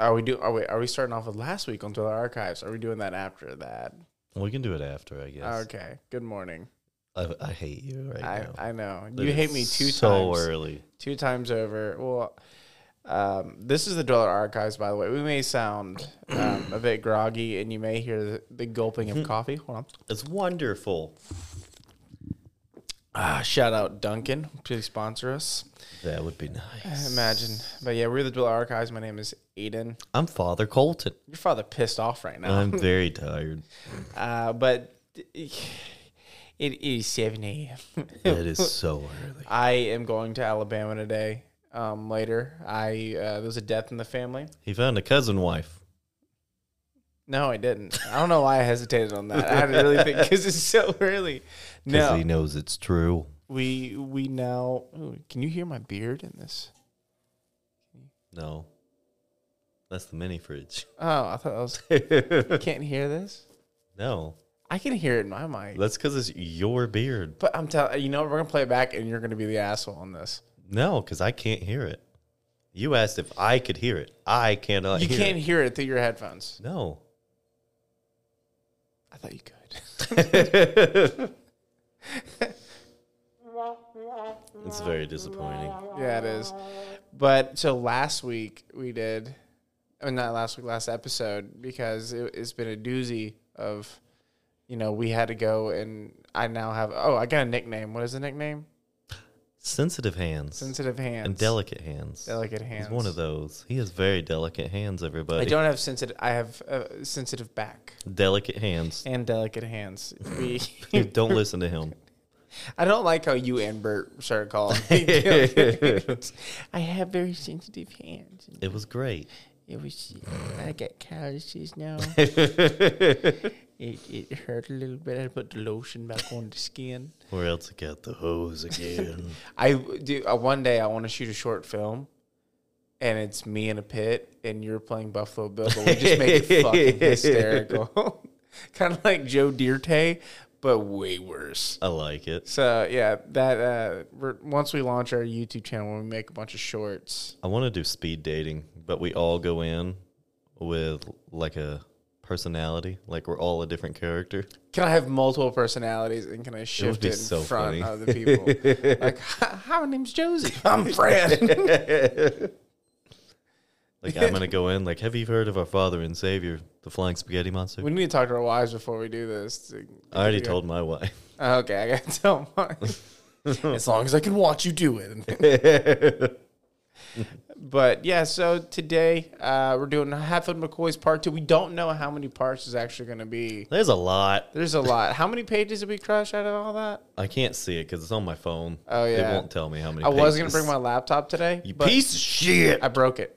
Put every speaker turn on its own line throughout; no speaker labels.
Are we do? Are we? Are we starting off with last week on Thriller Archives? Are we doing that after that?
We can do it after, I guess.
Okay. Good morning.
I, I hate you right
I
now.
I know you hate
it's
me two
so
times.
early.
Two times over. Well, um, this is the Dweller Archives, by the way. We may sound um, a bit groggy, and you may hear the, the gulping of coffee. Hold on.
It's wonderful.
Ah, shout out Dunkin'. Please sponsor us.
That would be nice.
Imagine. But yeah, we're the Dweller Archives. My name is Aiden.
I'm Father Colton.
Your father pissed off right now.
I'm very tired.
Uh, but it is 7 a.m.
It is so early.
I am going to Alabama today. Um, later, I uh, there was a death in the family.
He found a cousin wife.
No, I didn't. I don't know why I hesitated on that. I had to really think because it's so early.
Because
No,
he knows it's true.
we we now. Ooh, can you hear my beard in this?
No. That's the mini fridge.
Oh, I thought I was. you can't hear this.
No.
I can hear it in my mic.
That's because it's your beard.
But I'm telling you know we're gonna play it back, and you're gonna be the asshole on this.
No, because I can't hear it. You asked if I could hear it. I cannot
You
hear
can't
it.
hear it through your headphones.
No.
I thought you could.
It's very disappointing.
Yeah, it is. But so last week we did, or not last week, last episode, because it, it's been a doozy of, you know, we had to go and I now have, oh, I got a nickname. What is the nickname?
Sensitive hands.
Sensitive hands.
and delicate hands.
Delicate hands.
He's one of those. He has very delicate hands, everybody.
I don't have sensitive, I have uh, sensitive back
delicate hands.
and delicate hands. We,
don't listen to him.
I don't like how you and Bert started calling me. I have very sensitive hands.
It was great.
It was. I got calluses now. It, it hurt a little bit. I put the lotion back on the skin.
Where else I got the hose again?
I do. Uh, one day I want to shoot a short film, and it's me in a pit, and you're playing Buffalo Bill, but we just make it fucking hysterical, kind of like Joe Dierte, but way worse.
I like it.
So yeah, that uh, we're, once we launch our YouTube channel, we make a bunch of shorts.
I want to do speed dating, but we all go in with like a personality, like we're all a different character.
Can I have multiple personalities and can I shift
be
it, in
so
front
funny.
of the people? like, hi, hi, my name's Josie. I'm Fred.
Like I'm gonna go in. Like, have you heard of our Father and Savior, the Flying Spaghetti Monster?
we need to talk to our wives before we do this.
I already told my wife.
Oh, okay, I gotta tell mine. as long as I can watch you do it. but yeah, so today uh, we're doing Hatfield McCoy's part two. We don't know how many parts is actually going to be.
There's a lot.
There's a lot. How many pages did we crush out of all that?
I can't see it because it's on my phone.
Oh, yeah.
It won't tell me how many. Pages.
I was going to bring my laptop today.
You piece of shit.
I broke it.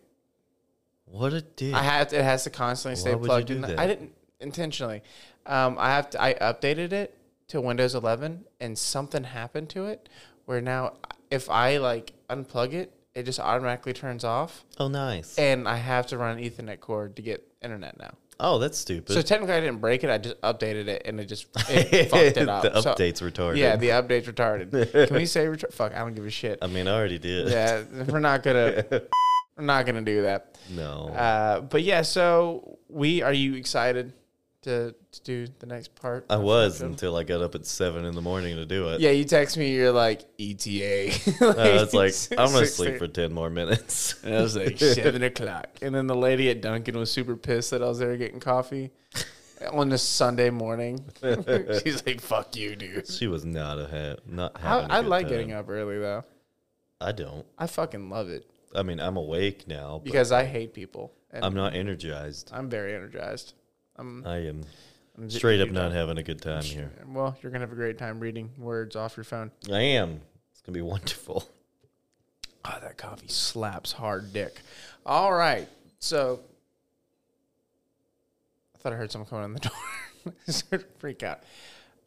What a dick.
I had it has to constantly stay
Why
plugged
do
in.
that?
I didn't intentionally. Um, I have to. I updated it to Windows 11, and something happened to it where now if I like unplug it, it just automatically turns off,
oh, nice.
and I have to run an Ethernet cord to get internet now.
oh, that's stupid.
So technically, I didn't break it. I just updated it, and it just it fucked it up.
the
So-
update's retarded.
yeah, the update's retarded. Can we say retar- fuck? I don't give a shit.
I mean, I already did.
Yeah, we're not gonna. We're not gonna do that.
No.
Uh, but yeah, so we are you excited to, to do the next part?
I was until I got up at seven in the morning to do it.
Yeah, you text me. You're like ETA.
I was like, I'm gonna sleep for ten more minutes.
And I was like seven o'clock, and then the lady at Dunkin' was super pissed that I was there getting coffee on a Sunday morning. She's like, "Fuck you, dude."
she was not a ha- not.
I,
Having
I like
time.
getting up early though.
I don't.
I fucking love it
I mean, I'm awake now,
because I hate people.
I'm not energized.
I'm very energized. I'm,
I am
I'm
straight up not having a good time here.
Well, you're gonna have a great time reading words off your phone.
I am. It's gonna be wonderful.
Oh, that coffee slaps hard dick. All right. So I thought I heard someone coming on the door. Started to freak out.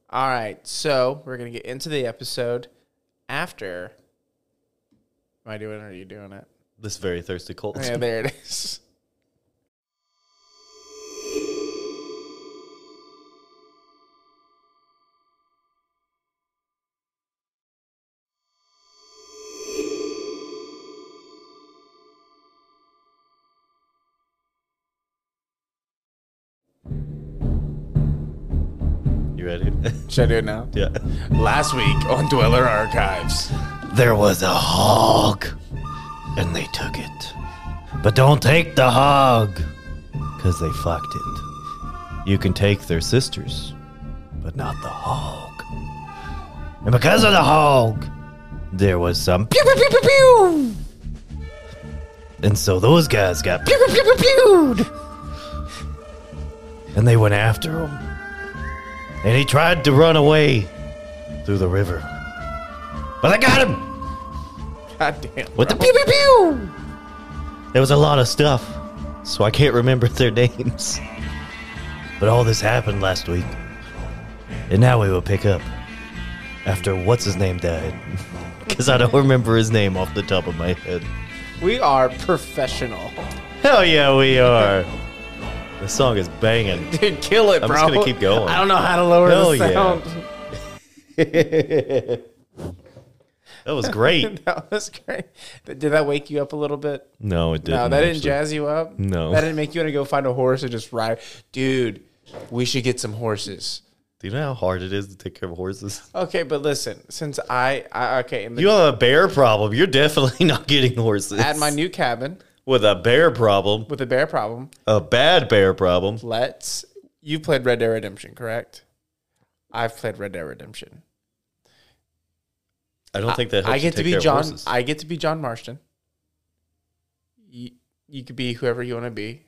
All right. So we're going to get into the episode. after. Am I doing it or are you doing it?
This very thirsty cold.
Yeah, there it is.
You ready?
Should I do it now?
yeah.
Last week on Dweller Archives.
There was a hog, and they took it. But don't take the hog, because they fucked it. You can take their sisters, but not the hog. And because of the hog, there was some pew pew pew pew pew. And so those guys got pew pew pew pew pewed. And they went after him. And he tried to run away through the river. But I got him!
God damn.
With the pew pew pew! There was a lot of stuff, so I can't remember their names. But all this happened last week. And now we will pick up after what's his name died. Because I don't remember his name off the top of my head.
We are professional.
Hell yeah, we are. The song is banging.
Dude, kill it, bro.
I'm
bro.
just gonna keep going.
I don't know how to lower
Hell
the
yeah.
sound.
That was great.
that was great. Did that wake you up a little bit?
No, it didn't.
no, that didn't
actually.
jazz you up.
No.
that didn't make you want to go find a horse and just ride. Dude, we should get some horses.
Do you know how hard it is to take care of horses?
Okay, but listen, since I, I okay, in the,
You have a bear problem. You're definitely not getting horses.
at my new cabin
with a bear problem,
with a bear problem,
a bad bear problem.
let's. You played Red Dead Redemption, correct? I've played Red Dead Redemption.
I don't think that helps
I
you
get to
take
be
care of
John.
horses.
I get to be John Marston. You, you could be whoever you want to be.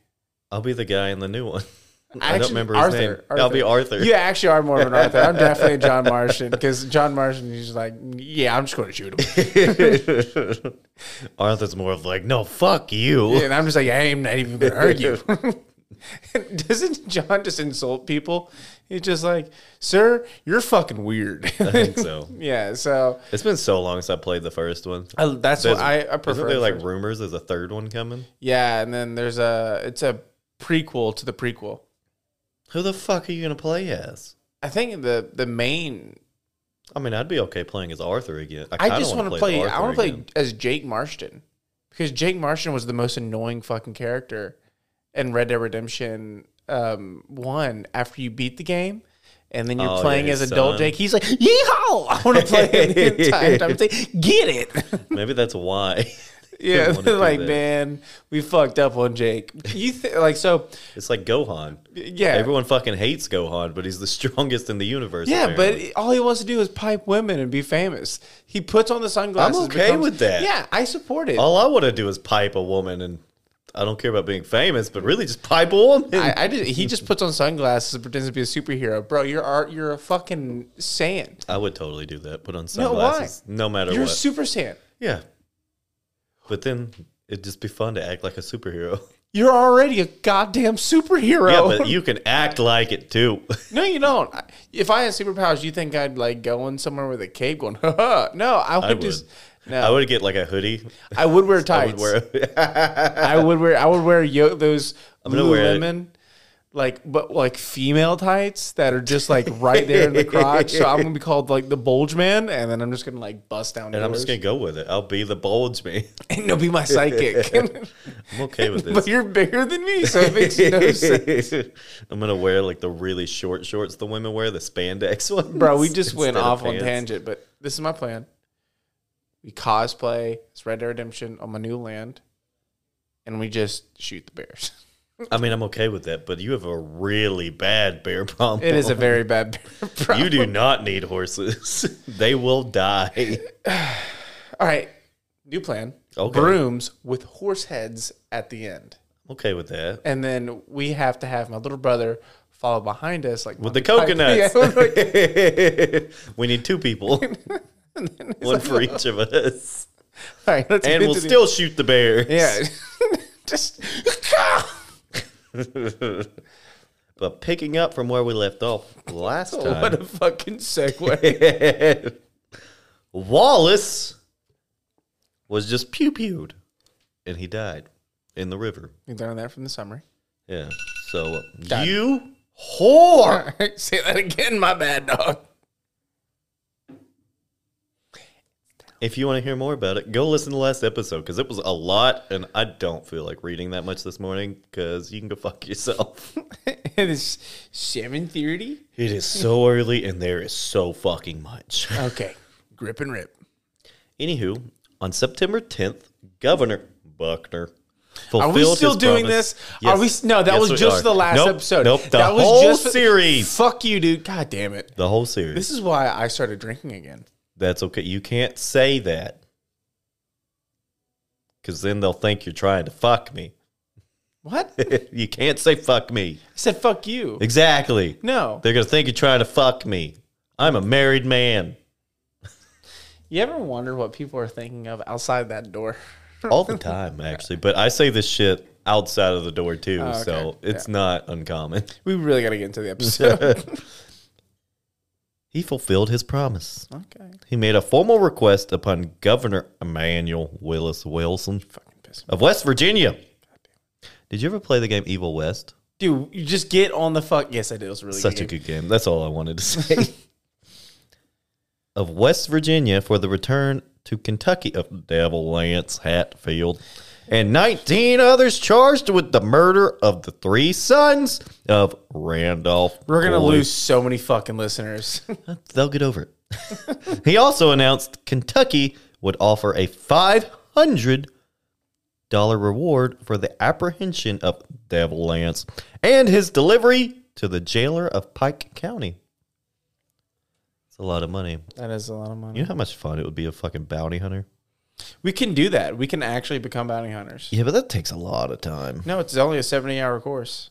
I'll be the guy in the new one. I
Actually,
don't remember his
Arthur,
name.
Arthur.
I'll be Arthur.
You actually are more of an Arthur. I'm definitely a John Marston because John Marston is like, yeah, I'm just going to shoot him.
Arthur's more of like, no, fuck you.
and I'm just like, I am not even going to hurt you. Doesn't John just insult people? He's just like, sir, you're fucking weird.
I think so.
yeah, so
It's been so long since I played the first one.
I, that's
There's-
what I, I prefer.
Isn't there like rumors there's a third one coming?
yeah, and then there's a it's a prequel to the prequel.
Who the fuck are you gonna play as?
I think the the main.
I mean, I'd be okay playing as Arthur again. I,
I just want to play.
as
I want to play as Jake Marston because Jake Marston was the most annoying fucking character in Red Dead Redemption um, One. After you beat the game, and then you're
Oh, yeah,
playing as
his
adult
son.
Jake, he's like, "Yeehaw!" I want to play him the entire time. Say, Get it?
Maybe that's why.
Yeah, like man, we fucked up on Jake. You th- like so?
It's like Gohan.
Yeah,
Everyone fucking hates Gohan, but he's the strongest in the universe.
Yeah,
apparently.
but all he wants to do is pipe women and be famous. He puts on the sunglasses.
I'm okay with that.
Yeah, I support it.
all I want to do is pipe a woman, and I don't care about being famous, but really just pipe a woman.
I, I did. He just puts on sunglasses and pretends to be a superhero, bro. You're art. You're a fucking sand.
I would totally do that. Put on
No, why?
sunglasses, no, matter
You're
what.
super sand.
yeah, but then it'd just be fun to act like a superhero.
You're already a goddamn superhero.
Yeah, but you can act like it too.
no, you don't. If I had superpowers, you think I'd like going somewhere with a cape, going, ha ha. No, I would,
I would.
just. No,
I would get like a hoodie.
I would wear
I
tights.
would wear.
I would wear. I would wear yo- those
I'm gonna wear.
Like but like female tights that are just like right there in the crotch. So I'm gonna be called like the bulge man, and then I'm just gonna like bust down.
and I'm just gonna go with it. I'll be the bulge man.
and you'll be my psychic.
I'm okay with this.
but you're bigger than me, so it makes no sense.
I'm gonna wear like the really short shorts the women wear, the spandex ones.
Bro, we just went
instead of
off on tangent, but this is my plan. We cosplay as Red Dead Redemption on my new land, and we just shoot the bears.
I mean, I'm okay with that, but you have a really bad bear problem.
It is a very bad bear problem.
You do not need horses. they will die.
All right, new plan.
Okay.
Brooms with horse heads at the end,
Okay with that.
and then we have to have my little brother follow behind us, like
With the coconuts.
Yeah, like-
we need two people. One for each of us.
all right,
And we'll still shoot the bears.
yeah, just
But picking up from where we left off last
what
time.
What a fucking segue.
Wallace was just pew pewed and he died in the river.
You learned that from the summary.
Yeah. So
God.
you whore.
Say that again, my bad dog.
If you want to hear more about it, go listen to the last episode because it was a lot, and I don't feel like reading that much this morning because you can go fuck yourself.
it is seven thirty.
it is so early, and there is so fucking much.
Okay, grip and rip.
Anywho, on September 10th, Governor Buckner
Are we still doing
promise.
this?
Yes.
Are we? No, that
Yes,
was just
are.
the last
Nope,
episode.
Nope, the
that
whole
was just
series.
Fuck you, dude. God damn it.
The whole series.
This is why I started drinking again.
That's okay. You can't say that. Because then they'll think you're trying to fuck me.
What?
You can't say fuck me.
I said fuck you.
Exactly.
No.
They're going to think you're trying to fuck me. I'm a married man.
You ever wonder what people are thinking of outside that door?
All the time, actually. But I say this shit outside of the door, too.
Oh, okay.
So it's
Yeah.
not uncommon.
We really got to get into the episode.
He fulfilled his promise.
okay.
He made a formal request upon Governor Emanuel Willis Wilson
Fucking piss me.
of West Virginia. Did you ever play the game Evil West?
Dude, you just get on the fuck. Yes, I did. It was really
Such a
good.
good game. That's all I wanted to say. of West Virginia for the return to Kentucky of Devil Anse Hatfield and 19 others charged with the murder of the three sons of Randolph.
We're gonna lose so many fucking listeners.
They'll get over it. he also announced Kentucky would offer a $500 reward for the apprehension of Devil Anse and his delivery to the jailer of Pike County. It's a lot of money.
that is a lot of money.
You know how much fun it would be a fucking bounty hunter?
We can do that. We can actually become bounty hunters.
Yeah, but that takes a lot of time.
No, it's only a seventy-hour course.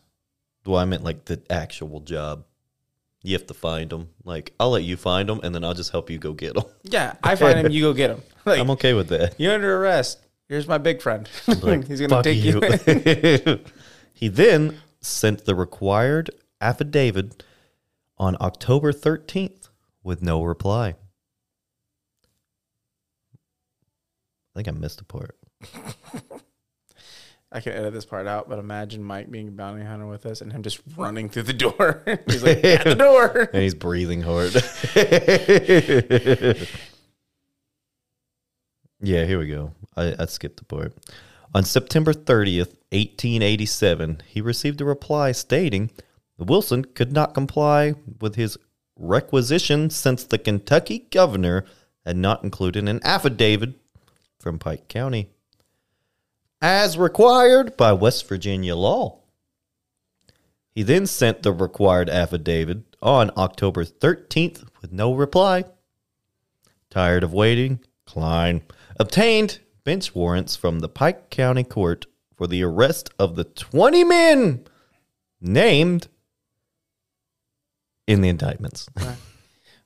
Well, I meant like the actual job. You have to find them. Like, I'll let you find them, and then I'll just help you go get them.
Yeah, I find him. You go get him. Like
I'm okay with that.
you're under arrest. Here's my big friend.
Like,
He's gonna take you.
you. he then sent the required affidavit on October 13th with no reply. Think I missed a part.
I can edit this part out, but imagine Mike being a bounty hunter with us and him just running through the door. He's like, at the door.
And he's breathing hard. yeah, here we go. I, I skipped the part. On September 30th, 1887, he received a reply stating Wilson could not comply with his requisition since the Kentucky governor had not included an affidavit from Pike County as required by West Virginia law. He then sent the required affidavit on October 13th with no reply. Tired of waiting, Cline obtained bench warrants from the Pike County Court for the arrest of the 20 men named in the indictments.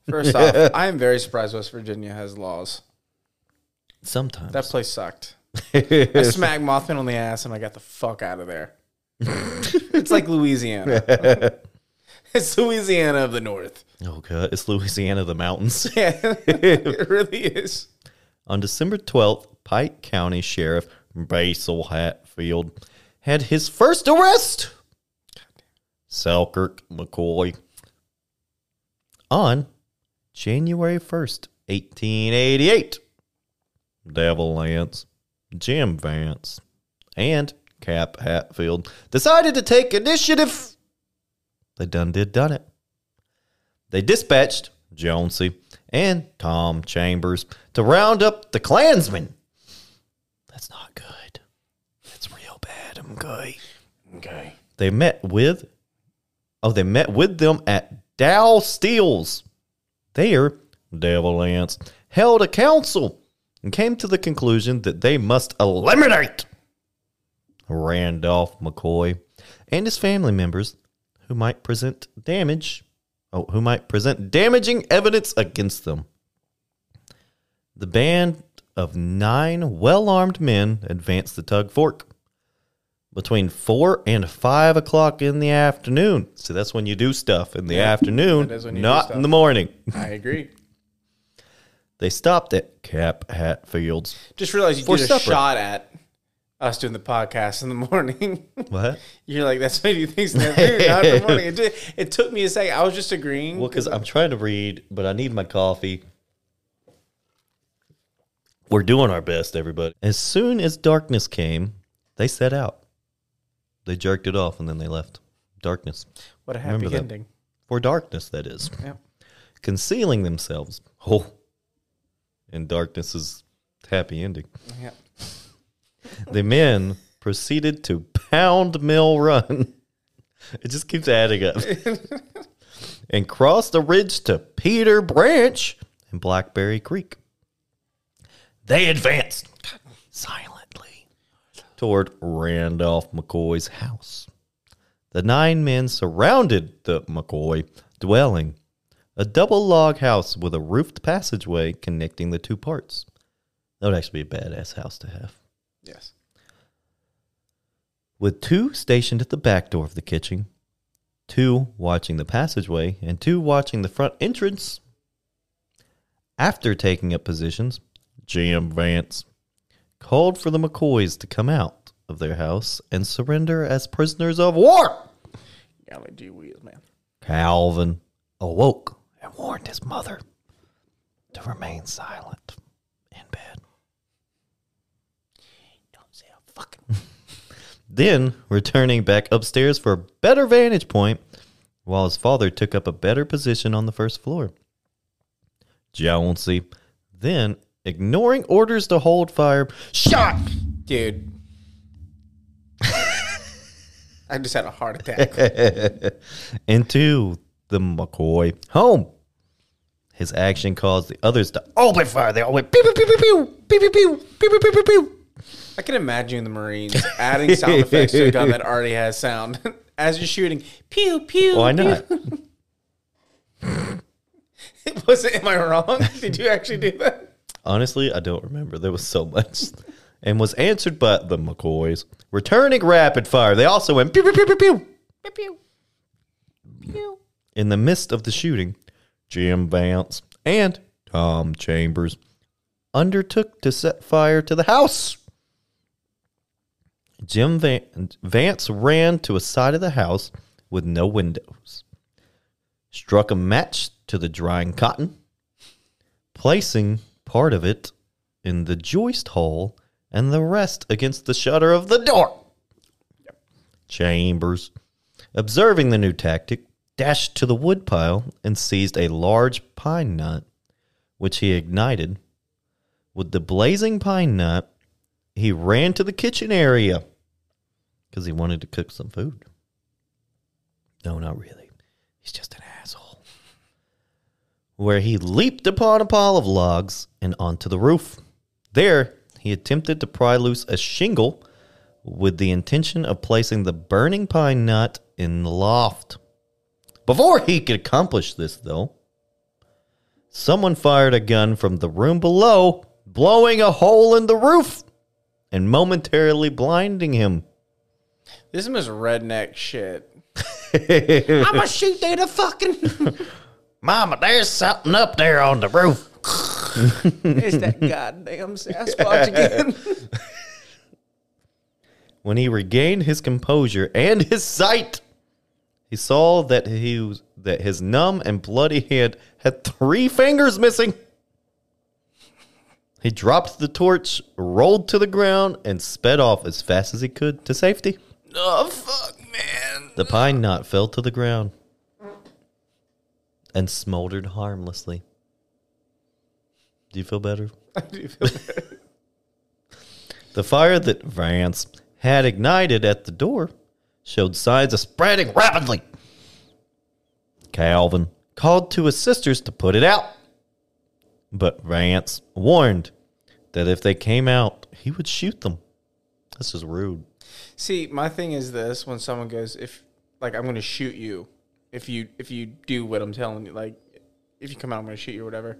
First off, I am very surprised West Virginia has laws.
Sometimes.
That place sucked. I smacked Mothman on the ass and I got the fuck out of there. it's like Louisiana. it's Louisiana of the North.
oh, God. It's Louisiana, of the mountains.
Yeah, it really is.
On December 12th, Pike County Sheriff Basil Hatfield had his first arrest. Selkirk McCoy. On January 1st, 1888, Devil Anse, Jim Vance, and Cap Hatfield decided to take initiative. They done did done it. They dispatched Johnse and Tom Chambers to round up the Klansmen. That's not good. That's real bad. I'm good.
Okay.
They met with oh, they met with them at Dow Steele's. There, Devil Anse held a council and came to the conclusion that they must eliminate Randolph McCoy and his family members who might present damage oh, who might present damaging evidence against them. The band of nine well armed men advanced the Tug Fork between four and five o'clock in the afternoon. So that's when you do stuff in the afternoon,
that is when you do
not in the morning.
I agree.
They stopped at Cap Hatfields.
Just realized you
For
did a
supper.
shot at us doing the podcast in the morning.
What?
You're like, that's what you think's in the afternoon, not in the morning. It, did- it took me a second. I was just agreeing.
Well, because I'm trying to read, but I need my coffee. We're doing our best, everybody. As soon as darkness came, they set out. They jerked it off and then they left. Darkness.
what a happy
remember that.
ending.
For darkness, that is.
Yeah.
Concealing themselves. Oh. And darkness is happy ending.
Yeah.
the men proceeded to Pound Mill Run. It just keeps adding up. and crossed the ridge to Peter Branch and Blackberry Creek. They advanced silently toward Randolph McCoy's house. The nine men surrounded the McCoy dwelling, a double log house with a roofed passageway connecting the two parts. That would actually be a badass house to have.
Yes.
with two stationed at the back door of the kitchen, two watching the passageway, and two watching the front entrance. After taking up positions, Jim Vance called for the McCoys to come out of their house and surrender as prisoners of war.
Golly gee whiz, man.
Calvin awoke warned his mother to remain silent in bed.
Don't say a fucking.
Then, returning back upstairs for a better vantage point, while his father took up a better position on the first floor. Johnse, then, ignoring orders to hold fire, shot
Dude. I just had a heart attack.
into the McCoy home. His action caused the others to open fire. They all went pew pew pew pew pew pew pew pew pew pew pew pew pew.
I can imagine the Marines adding sound effects to a gun that already has sound as you're shooting. Pew pew.
Why not?
Was it? Am I wrong? Did you actually do that?
Honestly, I don't remember. There was so much. And was answered by the McCoys, returning rapid fire. They also went pew pew pew pew pew.
Pew pew. Pew.
In the midst of the shooting, Jim Vance and Tom Chambers undertook to set fire to the house. Jim Van- Vance ran to a side of the house with no windows, struck a match to the drying cotton, placing part of it in the joist hole and the rest against the shutter of the door. Chambers, observing the new tactic, dashed to the woodpile and seized a large pine knot, which he ignited. With the blazing pine knot, he ran to the kitchen area because he wanted to cook some food. No, not really. He's just an asshole. Where he leaped upon a pile of logs and onto the roof. There, he attempted to pry loose a shingle with the intention of placing the burning pine knot in the loft. Before he could accomplish this, though, someone fired a gun from the room below, blowing a hole in the roof and momentarily blinding him.
This is redneck shit. I'ma shoot through the fucking.
Mama, there's something up there on the roof.
It's that goddamn Sasquatch again.
When he regained his composure and his sight, he saw that he was, that his numb and bloody hand had three fingers missing. He dropped the torch, rolled to the ground, and sped off as fast as he could to safety.
oh fuck, man.
The pine knot fell to the ground and smoldered harmlessly. Do you feel better?
I do feel bad.
The fire that Vance had ignited at the door showed signs of spreading rapidly. Calvin called to his sisters to put it out, but Vance warned that if they came out, he would shoot them. This is rude.
See, my thing is this: when someone goes, "If like I'm going to shoot you, if you if you do what I'm telling you, like if you come out, I'm going to shoot you or whatever."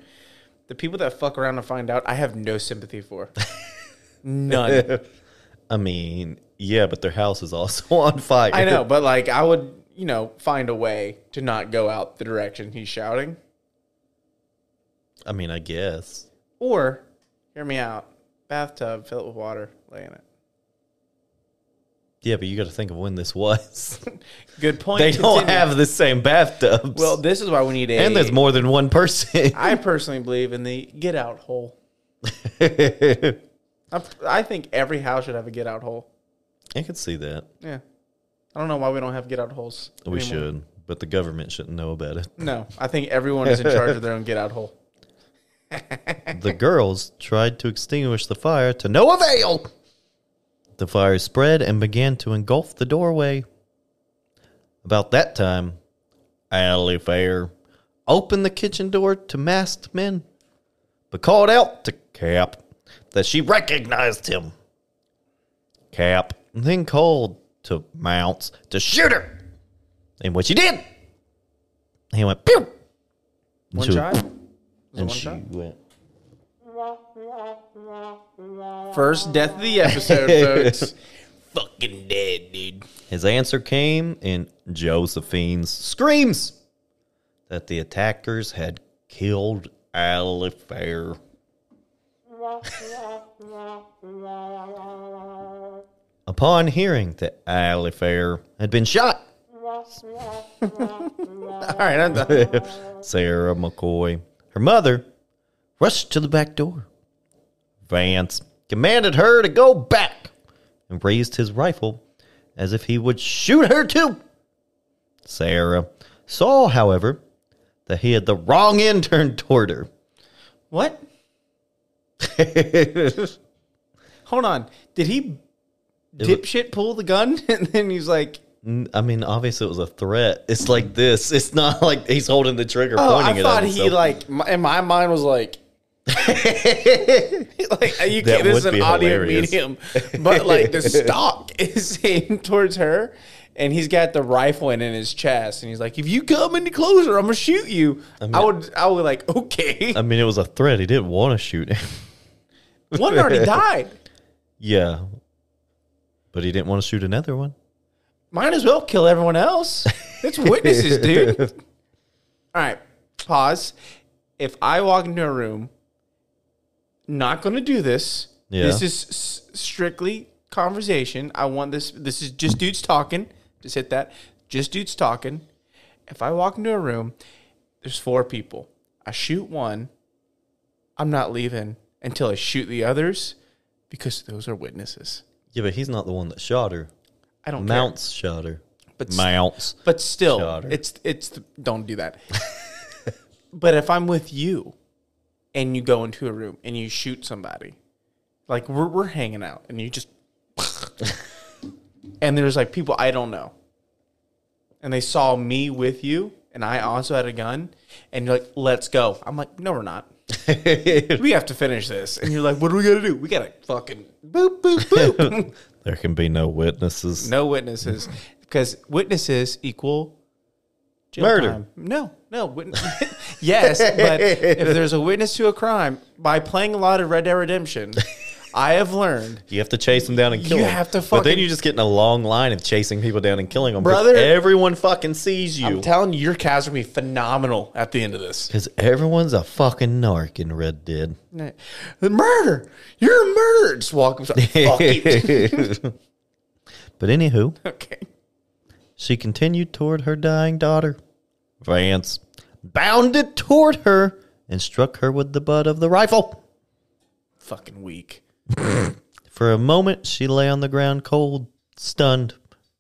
The people that fuck around and find out, I have no sympathy for. None.
I mean, yeah, but their house is also on fire.
I know, but like I would, you know, find a way to not go out the direction he's shouting.
I mean, I guess.
Or, hear me out, bathtub, fill it with water, lay in it.
Yeah, but you got to think of when this was.
Good point.
they don't
Continue.
have the same bathtubs.
Well, this is why we need a.
and there's more than one person.
I personally believe in the get out hole.
I
I, I think every house should have a get out hole.
Can see that.
Yeah. I don't know why we don't have get out holes.
We
anymore.
should, but the government shouldn't know about it.
No, I think everyone is in charge of their own get out hole.
The girls tried to extinguish the fire to no avail. The fire spread and began to engulf the doorway. About that time, Alifair opened the kitchen door to masked men, but called out to Cap that she recognized him. Cap then called to Mounts to shoot her, and what she did, he went pew.
One
She-
shot? Was
And
one
she
shot?
went.
First death of the episode, folks.
fucking dead, dude. His answer came in Josephine's screams that the attackers had killed Alifair. Upon hearing that Alifair had been shot,
All right, I'm.
Sarah McCoy, her mother, rushed to the back door. Vance commanded her to go back and raised his rifle as if he would shoot her too. Sarah saw, however, that he had the wrong end turned toward her.
What? Hold on. Did he dipshit pull the gun? And then he's like,
I mean, obviously it was a threat. It's like this. It's not like he's holding the trigger,
oh,
pointing
I
it
thought
at
he, like, my, in my mind was like, like you can't, this is an audio
hilarious.
medium, but like the stock is aimed towards her, and he's got the rifle in, his chest, and he's like, "If you come any closer, I'm gonna shoot you." I, would, I would like, okay,
I mean, it was a threat. He didn't want to shoot him.
One already died.
yeah. But he didn't want to shoot another one.
Might as well kill everyone else. It's witnesses, dude. All right, pause. If I walk into a room, not going to do this.
Yeah.
This is s- strictly conversation. I want this. This is just dudes talking. Just hit that. Just dudes talking. If I walk into a room, there's four people. I shoot one. I'm not leaving until I shoot the others because those are witnesses.
Yeah, but he's not the one that shot her.
I don't care.
Mounts shot her.
But s-
Mounts.
But still,
Shot her.
it's it's don't do that. but if I'm with you, and you go into a room and you shoot somebody, like we're we're hanging out, and you just, and there's like people I don't know, and they saw me with you, and I also had a gun, and you're like, let's go. I'm like, no, we're not. we have to finish this, and you're like, what do we gotta do? We gotta fucking boop boop boop.
There can be no witnesses.
No witnesses, because witnesses equal jail
Murder.
time. No, no. Yes, but if there's a witness to a crime, by playing a lot of Red Dead Redemption, I have learned,
You have to chase them down and kill
You
them.
have to fucking.
But then you just get in a long line of chasing people down and killing them.
Brother-
everyone fucking sees you.
I'm telling you, your cast will be phenomenal at the end of this.
Because everyone's a fucking narc in Red Dead.
The murder, you're a murderer. Just walk up, fuck.
But anywho,
okay.
she continued toward her dying daughter. Vance bounded toward her and struck her with the butt of the rifle.
Fucking weak.
For a moment, she lay on the ground cold, stunned,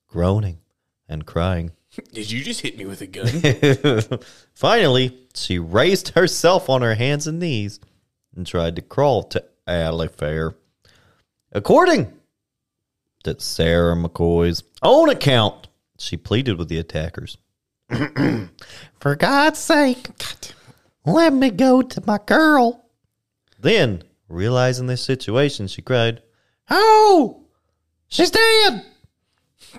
groaning, and crying.
Did you just hit me with a gun?
Finally, she raised herself on her hands and knees and tried to crawl to Alifair. According to Sarah McCoy's own account, she pleaded with the attackers. For God's sake, let me go to my girl. Then, realizing this situation, she cried, Oh, she's dead.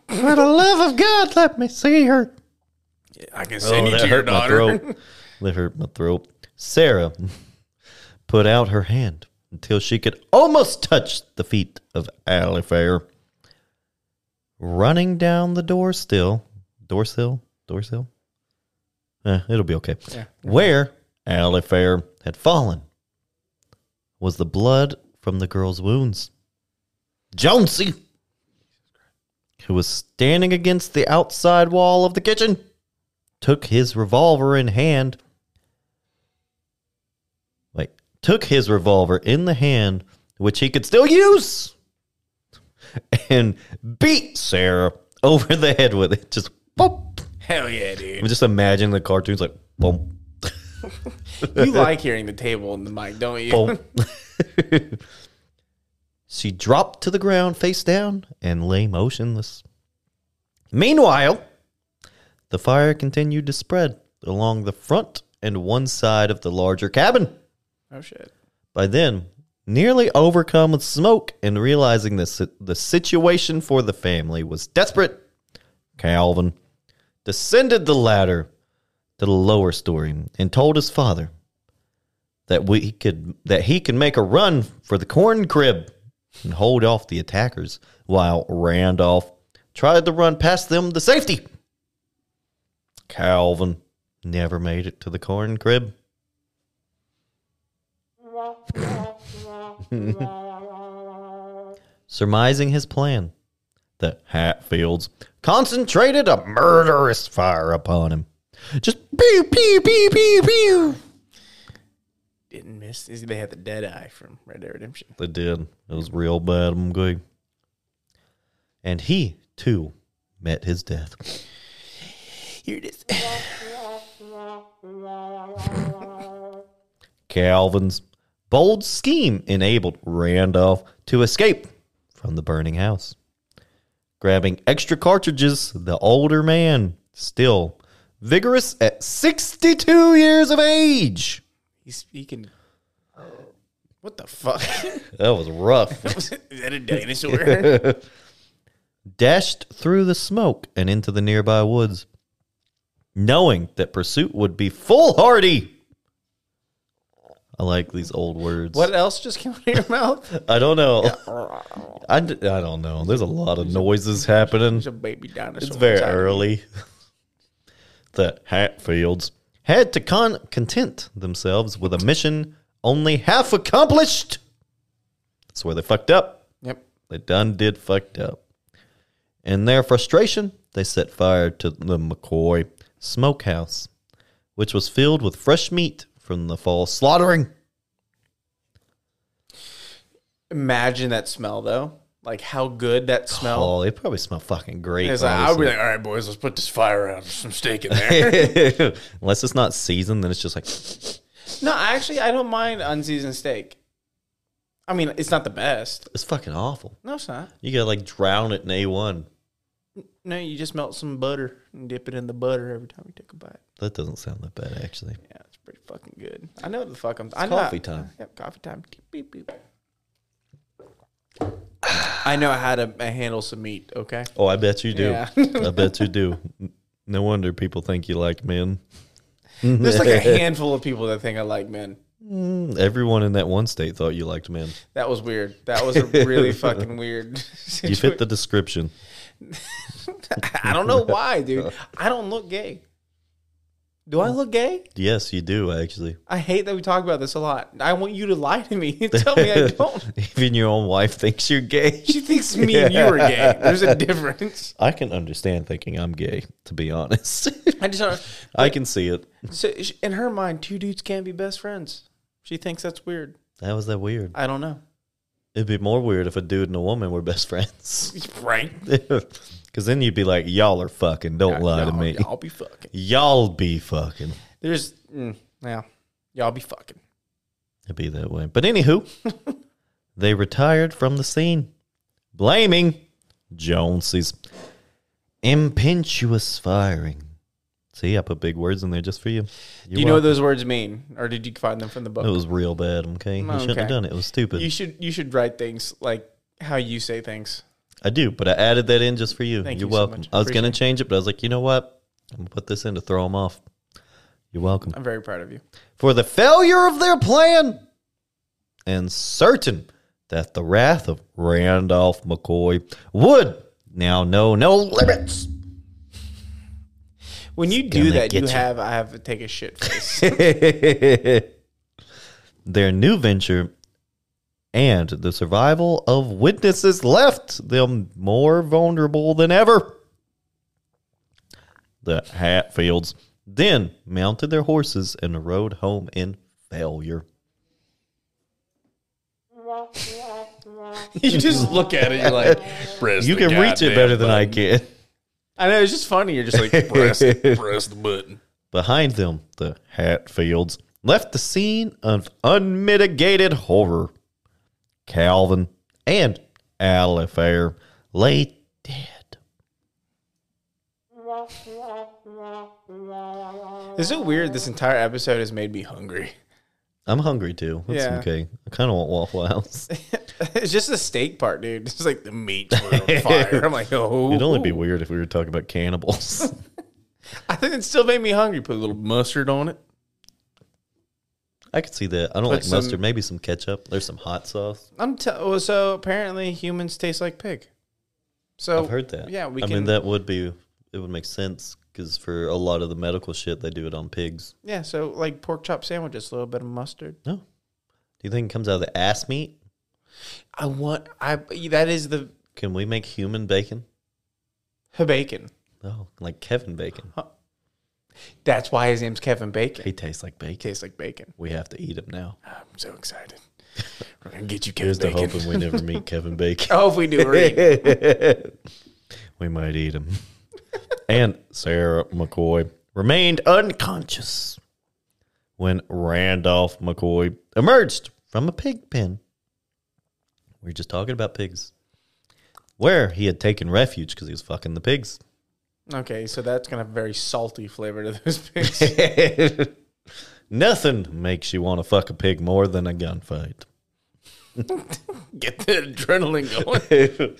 For the love of God, let me see her.
I can send you
Oh, that
to your
hurt my
daughter.
throat. That hurt my throat. Sarah put out her hand until she could almost touch the feet of Alifair. Running down the door still, door sill, door sill. Eh, it'll be okay.
Yeah.
Where Alifair had fallen. Was the blood from the girl's wounds. Johnse, who was standing against the outside wall of the kitchen, took his revolver in hand. Wait, took his revolver in the hand, which he could still use, and beat Sarah over the head with it. Just boom.
Hell yeah, dude.
Just imagine the cartoons like boom,
You like hearing the table and the mic, don't you?
she dropped to the ground face down and lay motionless. Meanwhile, the fire continued to spread along the front and one side of the larger cabin.
Oh shit.
By then, nearly overcome with smoke and realizing the, the situation for the family was desperate, Calvin descended the ladder to the lower story and told his father that we could that he could make a run for the corn crib and hold off the attackers while Randolph tried to run past them to safety. Calvin never made it to the corn crib. Surmising his plan, the Hatfields concentrated a murderous fire upon him. Just pew, pew, pew, pew, pew.
Didn't miss. They had the dead eye from Red Dead Redemption.
They did. It was real bad. I'm good. And he, too, met his death.
Here it is.
Calvin's bold scheme enabled Randolph to escape from the burning house. Grabbing extra cartridges, the older man, still vigorous at 62 years of age.
He's speaking. Oh. What the fuck?
That was rough.
is that a dinosaur?
Dashed through the smoke and into the nearby woods, knowing that pursuit would be foolhardy. I like these old words.
what else just came out of your mouth?
I don't know. I, d- I don't know. There's a lot of noises happening.
There's a baby dinosaur.
It's very
inside of me.
early. The Hatfields had to con- content themselves with a mission only half accomplished. That's where they fucked up.
Yep.
They done did fucked up. In their frustration, they set fire to the McCoy smokehouse, which was filled with fresh meat from the fall slaughtering.
Imagine that smell though. Like how good that smell.
Oh, they probably smell fucking great.
Like, I would be like, all right, boys, let's put this fire out. There's some steak in there.
Unless it's not seasoned, then it's just like
no, actually, I don't mind unseasoned steak. I mean, it's not the best.
it's fucking awful.
No, it's not.
You gotta like drown it in A one.
No, you just melt some butter and dip it in the butter every time you take a bite.
That doesn't sound that bad actually.
Yeah, it's pretty fucking good. I know what the fuck I'm. I
It's
know
coffee time.
Yep, coffee time. Beep, beep. I know how to uh, handle some meat. Okay.
Oh, I bet you do.
Yeah.
I bet you do. No wonder people think you like men.
There's like a handful of people that think I like men.
Mm, Everyone in that one state thought you liked men.
That was weird. That was a really fucking weird.
You fit the description.
I don't know why, dude. I don't look gay. Do I look gay?
Yes, you do actually.
I hate that we talk about this a lot. I want you to lie to me and tell me I don't.
Even your own wife thinks you're gay.
She thinks me and you are gay. There's a difference.
I can understand thinking I'm gay, to be honest.
I just don't.
I can see it.
So in her mind, two dudes can't be best friends. She thinks that's weird.
That was that weird.
I don't know.
It'd be more weird if a dude and a woman were best friends.
Right?
Because then you'd be like, y'all are fucking. Don't lie to me.
Y'all be fucking.
Y'all be fucking.
There's, mm, yeah, y'all be fucking.
It'd be that way. But anywho, they retired from the scene, blaming Johnse's impetuous firing. See, I put big words in there just for you.
Do you know what those words mean, or did you find them from the book?
It was real bad, okay? You shouldn't
Okay.
have done it. It was stupid.
You should you should write things like how you say things.
I do, but I added that in just for you.
Thank
You're
you so
welcome.
much.
I was going to
Appreciate
change it, but I was like, you know what? I'm going to put this in to throw them off. You're welcome.
I'm very proud of you.
For the failure of their plan and certain that the wrath of Randolph McCoy would now know no limits.
When you do
gonna
that,
get
you
you.
have I have to take a shit face.
Their new venture and the survival of witnesses left them more vulnerable than ever. The Hatfields then mounted their horses and rode home in failure.
you just look at it, you're like,
You can reach it better than I can.
I know it's just funny. You're just like,
Press, press the button.
Behind them, the Hatfields left the scene of unmitigated horror. Calvin and Alifair lay dead.
is it weird? This entire episode has made me hungry.
I'm hungry too. That's
Yeah.
okay. I kind of want Waffle House.
it's just the steak part, dude. It's like the meat's on fire. I'm like, oh.
It'd only be weird if we were talking about cannibals.
I think it still made me hungry. Put a little mustard on it.
I could see that. I don't
Put
like
some-
mustard. Maybe some ketchup. There's some hot sauce.
I'm t- well, so apparently humans taste like pig. So
I've heard that.
Yeah, we
I
can.
mean, that would be. It would make sense because for a lot of the medical shit, they do it on pigs.
yeah, so like pork chop sandwiches, a little bit of mustard.
No. Do you think it comes out of the ass meat?
I want. I that is the
Can we make human bacon?
bacon.
Oh, like Kevin Bacon.
That's why his name's Kevin Bacon.
He tastes like bacon.
tastes like bacon.
We have to eat him now.
I'm so excited. We're gonna get you Kevin
Here's to
Bacon.
hoping we never meet Kevin Bacon.
oh, if we do, we're eating.
we might eat him. and Sarah McCoy remained unconscious when Randolph McCoy emerged from a pig pen. We were just talking about pigs. Where he had taken refuge because he was fucking the pigs.
Okay, so that's gonna have a very salty flavor to those pigs.
Nothing makes you want to fuck a pig more than a gunfight.
Get the adrenaline going.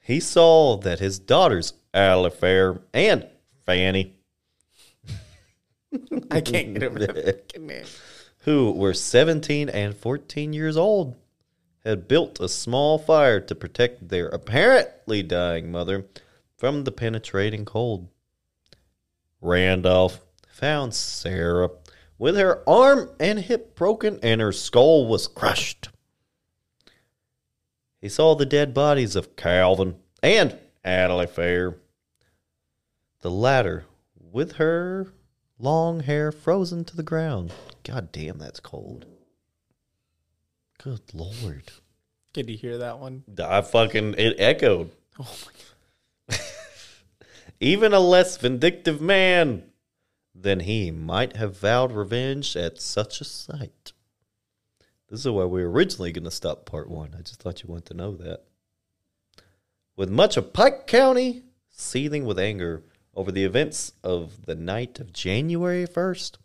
he saw that his daughters, Alifair and Fanny,
I can't get over that name.
who were 17 and 14 years old, had built a small fire to protect their apparently dying mother from the penetrating cold. Randolph found Sarah with her arm and hip broken and her skull was crushed. He saw the dead bodies of Calvin and Adelaide Fair. The latter with her long hair frozen to the ground. God damn, that's cold. Good lord.
Did you hear that one?
I fucking, it echoed.
Oh
Even a less vindictive man than he might have vowed revenge at such a sight. This is why we were originally going to stop part one. I just thought you wanted to know that. With much of Pike County seething with anger over the events of the night of January 1st.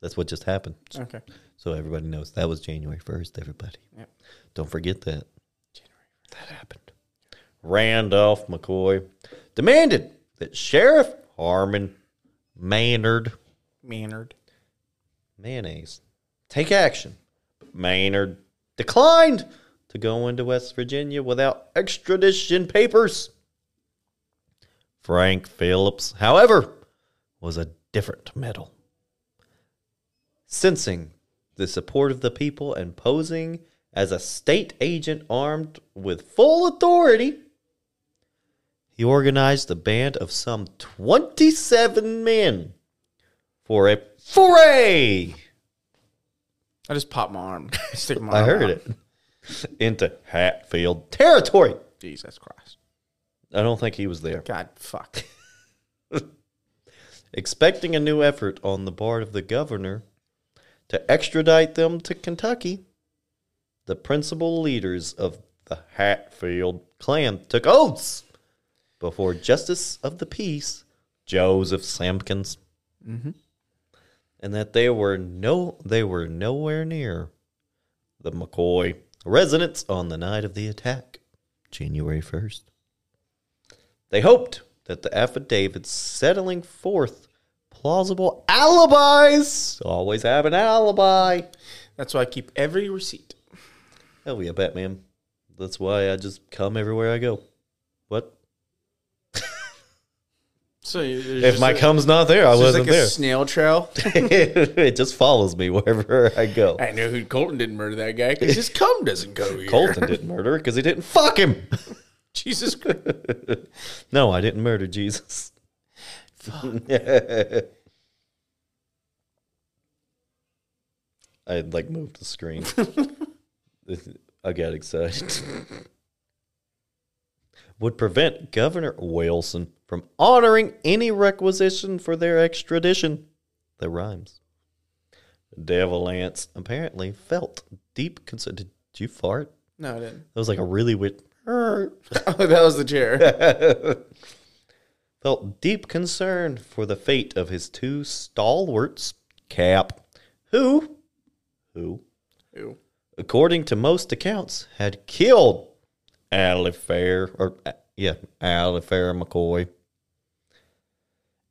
That's what just happened.
Okay.
So everybody knows that was January 1st, everybody.
Yep.
Don't forget that. January. That happened. Randolph McCoy demanded that Sheriff Harmon Maynard
Maynard.
mayonnaise take action. But Maynard declined to go into West Virginia without extradition papers. Frank Phillips, however, was a different metal. Sensing the support of the people and posing as a state agent armed with full authority, he organized a band of some 27 men for a foray.
I just popped my arm. Stick my
I
arm
heard
out.
it. Into Hatfield territory.
Jesus Christ.
I don't think he was there.
God, fuck.
Expecting a new effort on the part of the governor to extradite them to Kentucky, the principal leaders of the Hatfield clan took oaths before Justice of the Peace, Joseph Sampkins, mm-hmm. and that they were no they were nowhere near the McCoy residence on the night of the attack, January first. They hoped that the affidavits settling forth plausible alibis always have an alibi.
That's why I keep every receipt.
Hell yeah, Batman. That's why I just come everywhere I go. What?
So
If my
a,
cum's not there, I wasn't
like a
there.
snail trail.
it just follows me wherever I go.
I know who Colton didn't murder that guy because his cum doesn't go here.
Colton didn't murder because he didn't fuck him.
Jesus Christ.
No, I didn't murder Jesus. I had like moved the screen. I got excited. Would prevent Governor Wilson from honoring any requisition for their extradition. That rhymes. Devil Anse apparently felt deep concern. Did you fart?
No, I didn't.
That was like a really weird.
Oh, that was the chair.
felt deep concern for the fate of his two stalwarts, Cap, who, who,
who,
according to most accounts, had killed Alifair, or uh, yeah, Alifair McCoy,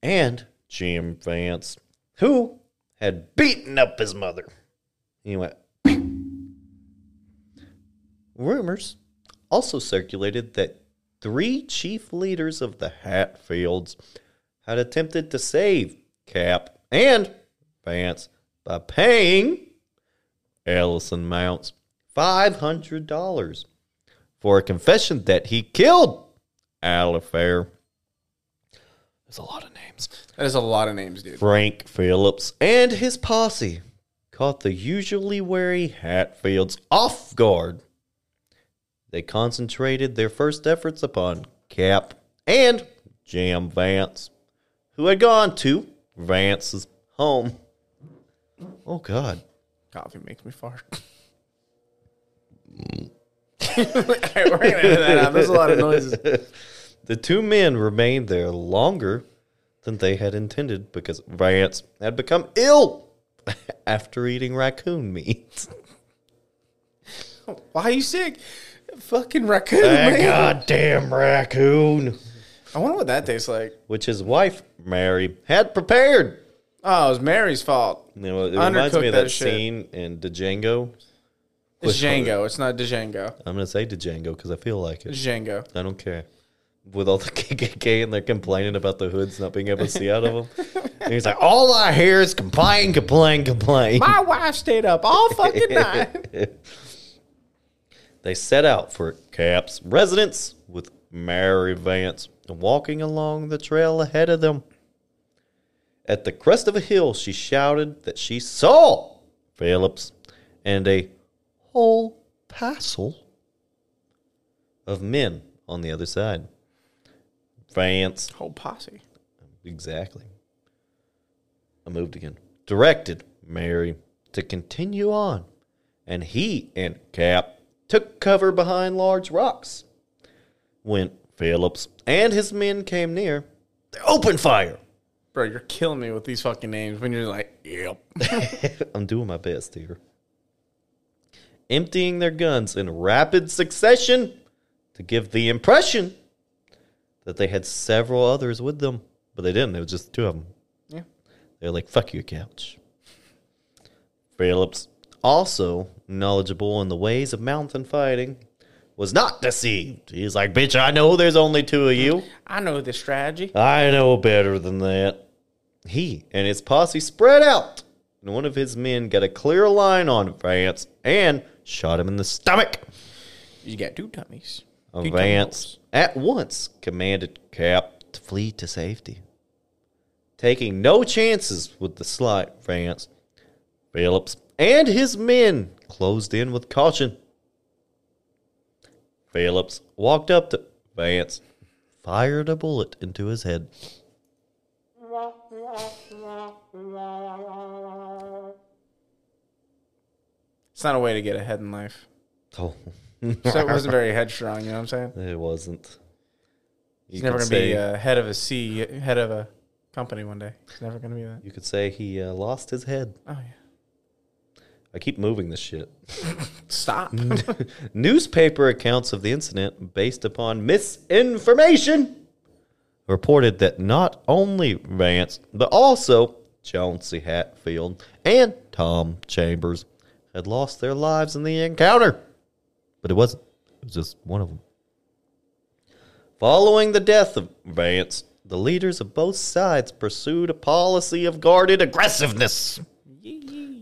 and Jim Vance, who had beaten up his mother. He went. Rumors also circulated that three chief leaders of the Hatfields had attempted to save Cap and Vance by paying Ellison Mounts $500 for a confession that he killed Alifair. There's a lot of names.
That is a lot of names, dude.
Frank Phillips and his posse caught the usually wary Hatfields off guard. They concentrated their first efforts upon Cap and Jim Vance, who had gone to Vance's home. Oh, God.
Coffee makes me fart. Mm. All right, we're gonna edit that out. There's a lot of noises.
The two men remained there longer than they had intended because Vance had become ill after eating raccoon meat.
Why are you sick? Fucking raccoon,
That
man.
goddamn raccoon.
I wonder what that tastes like.
Which his wife, Mary, had prepared.
Oh, it was Mary's fault.
You know, it reminds me of that,
that
scene in Django.
It's Django. It's not Django.
I'm going to say Django because I feel like it.
Django.
I don't care. With all the KKK and they're complaining about the hoods not being able to see out of them. And he's like, all I hear is complain, complain, complain.
My wife stayed up all fucking night.
They set out for Cap's residence with Mary Vance and walking along the trail ahead of them. At the crest of a hill, she shouted that she saw Phillips and a whole passel of men on the other side. Vance.
Whole posse.
Exactly. I moved again. Directed Mary to continue on, and he and Cap took cover behind large rocks. When Phillips and his men came near, they opened fire.
Bro, you're killing me with these fucking names when you're like, yep.
I'm doing my best here. Emptying their guns in rapid succession to give the impression that they had several others with them, but they didn't. It was just two of them.
Yeah.
They're like, fuck your couch. Phillips, also knowledgeable in the ways of mountain fighting, was not deceived. He's like, bitch, I know there's only two of you.
I know the strategy.
I know better than that. He and his posse spread out, and one of his men got a clear line on Vance and shot him in the stomach.
You got two tummies. Two
Vance at once commanded Cap to flee to safety. Taking no chances with the slight Vance, Phillips and his men closed in with caution. Phillips walked up to Vance, fired a bullet into his head.
It's not a way to get ahead in life.
Oh,
So it wasn't very headstrong, you know what I'm saying?
it wasn't. You
He's never going to be uh, head of a C, head of a company one day. He's never going to be that.
You could say he uh, lost his head.
Oh, yeah.
I keep moving this shit.
Stop.
Newspaper accounts of the incident, based upon misinformation, reported that not only Vance, but also Chauncey Hatfield and Tom Chambers had lost their lives in the encounter. But it wasn't, it was just one of them. Following the death of Vance, the leaders of both sides pursued a policy of guarded aggressiveness.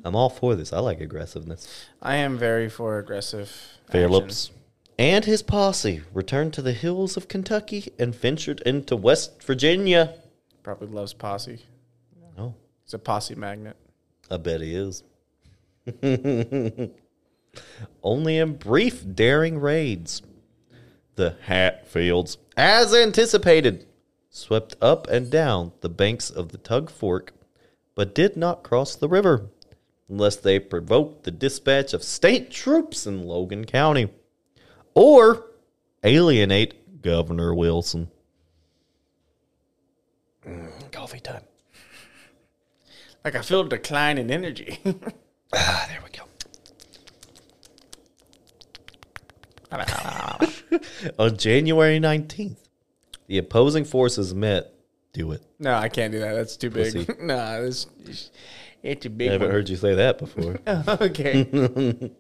I'm all for this. I like aggressiveness.
I am very for aggressive.
Phillips and his posse returned to the hills of Kentucky and ventured into West Virginia.
probably loves posse.
Oh,
He's a posse magnet.
I bet he is. Only in brief, daring raids, the Hatfields, as anticipated, swept up and down the banks of the Tug Fork, but did not cross the river, unless they provoked the dispatch of state troops in Logan County, or alienate Governor Wilson. Mm, coffee time.
Like I feel decline in energy.
Ah, there we go. On January 19th, the opposing forces met. Do it.
no, I can't do that. That's too big.
Pussy.
no, this it's a
I
big I
haven't
one.
heard you say that before.
okay.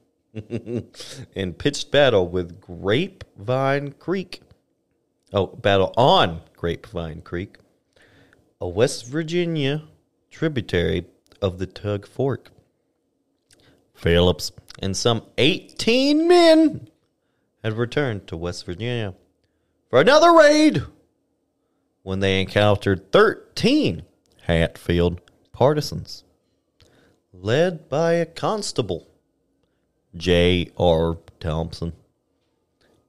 In pitched battle with Grapevine Creek. Oh, battle on Grapevine Creek, a West Virginia tributary of the Tug Fork. Phillips and some 18 men had returned to West Virginia for another raid when they encountered 13 Hatfield partisans, led by a constable, J.R. Thompson,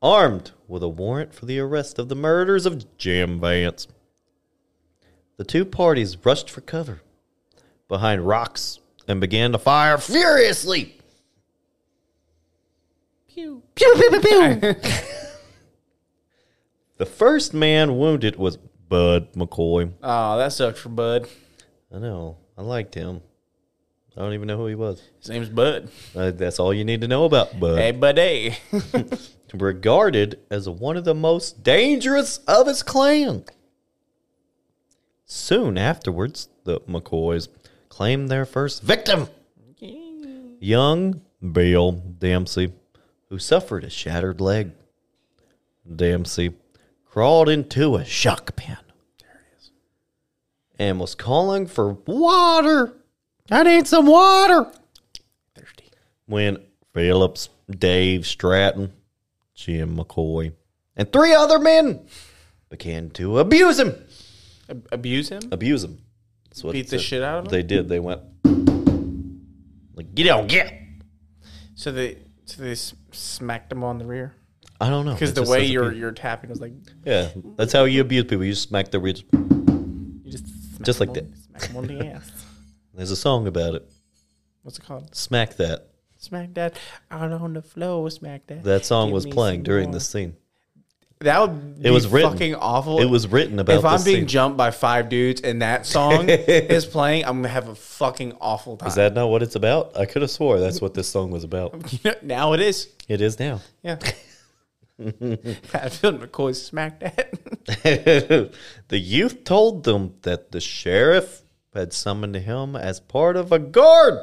armed with a warrant for the arrest of the murders of Jim Vance. The two parties rushed for cover behind rocks and began to fire furiously.
Pew.
Pew, pew, pew, pew. the first man wounded was Bud McCoy.
Oh, that sucks for Bud.
I know. I liked him. I don't even know who he was.
His name's Bud.
Uh, that's all you need to know about Bud.
Hey, Buddy.
regarded as one of the most dangerous of his clan. Soon afterwards, the McCoys claimed their first victim, young Bill Dempsey, who suffered a shattered leg. Dempsey crawled into a shuck pen. There it is. And was calling for water. I need some water
Thirsty.
when Phillips, Dave Stratton, Jim McCoy, and three other men began to abuse him.
Ab- abuse him?
Abuse him. That's what
Beat the shit out of them?
They did. They went like, "Get out, get."
So they so they s- smacked him on the rear?
I don't know
Because
It
the
just
way you're you're tapping was like
yeah, that's how you abuse people. You smack the ribs.
you just smack
Just like
him on- Smack him on the ass.
There's a song about it.
What's it called?
Smack that.
Smack that out on the floor. Smack that.
That song
Give
was
me
playing
some
during
more.
this scene.
That would be
It was written.
fucking awful.
It was written about.
if I'm being
scene.
jumped by five dudes and that song is playing, I'm gonna have a fucking awful time.
Is that not what it's about? I could have swore that's what this song was about.
now it is.
It is now.
Yeah. Hatfield McCoy smacked that.
the youth told them that the sheriff had summoned him as part of a guard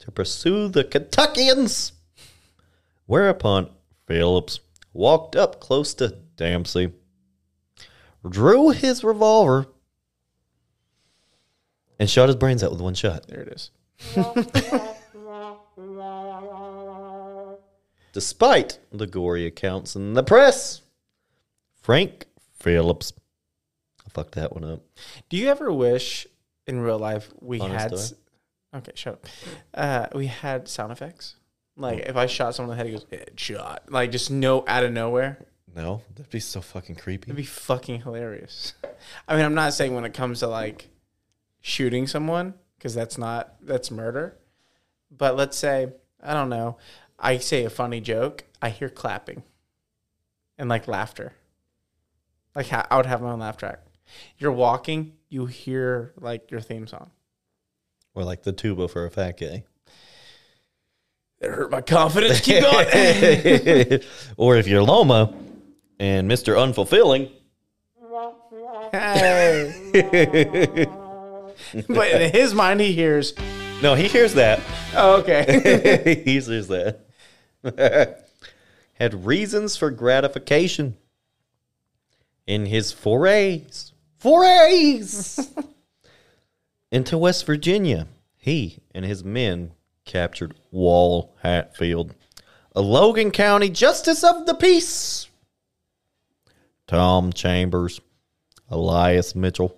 to pursue the Kentuckians. Whereupon Phillips walked up close to Dempsey, drew his revolver, and shot his brains out with one shot.
there it is.
Despite the gory accounts in the press, Frank Phillips. I fucked that one up.
Do you ever wish in real life we
Honest
had? s- Okay, shut up. Uh, we had sound effects. Like if I shot someone in the head, he goes headshot. Like just no out of nowhere.
No, that'd be so fucking creepy.
It'd be fucking hilarious. I mean, I'm not saying when it comes to like shooting someone because that's not that's murder. But let's say I don't know. I say a funny joke. I hear clapping and like laughter. Like ha- I would have my own laugh track. You're walking, you hear like your theme song.
Or like the tuba for a fat guy.
It hurt my confidence. Keep going.
or if you're Loma and Mr. Unfulfilling,
Hey. but in his mind, he hears.
no, he hears that.
Oh, okay.
he hears that. Had reasons for gratification in his forays forays into West Virginia. He and his men captured Wall Hatfield, a Logan County justice of the peace. Tom Chambers, Elias Mitchell,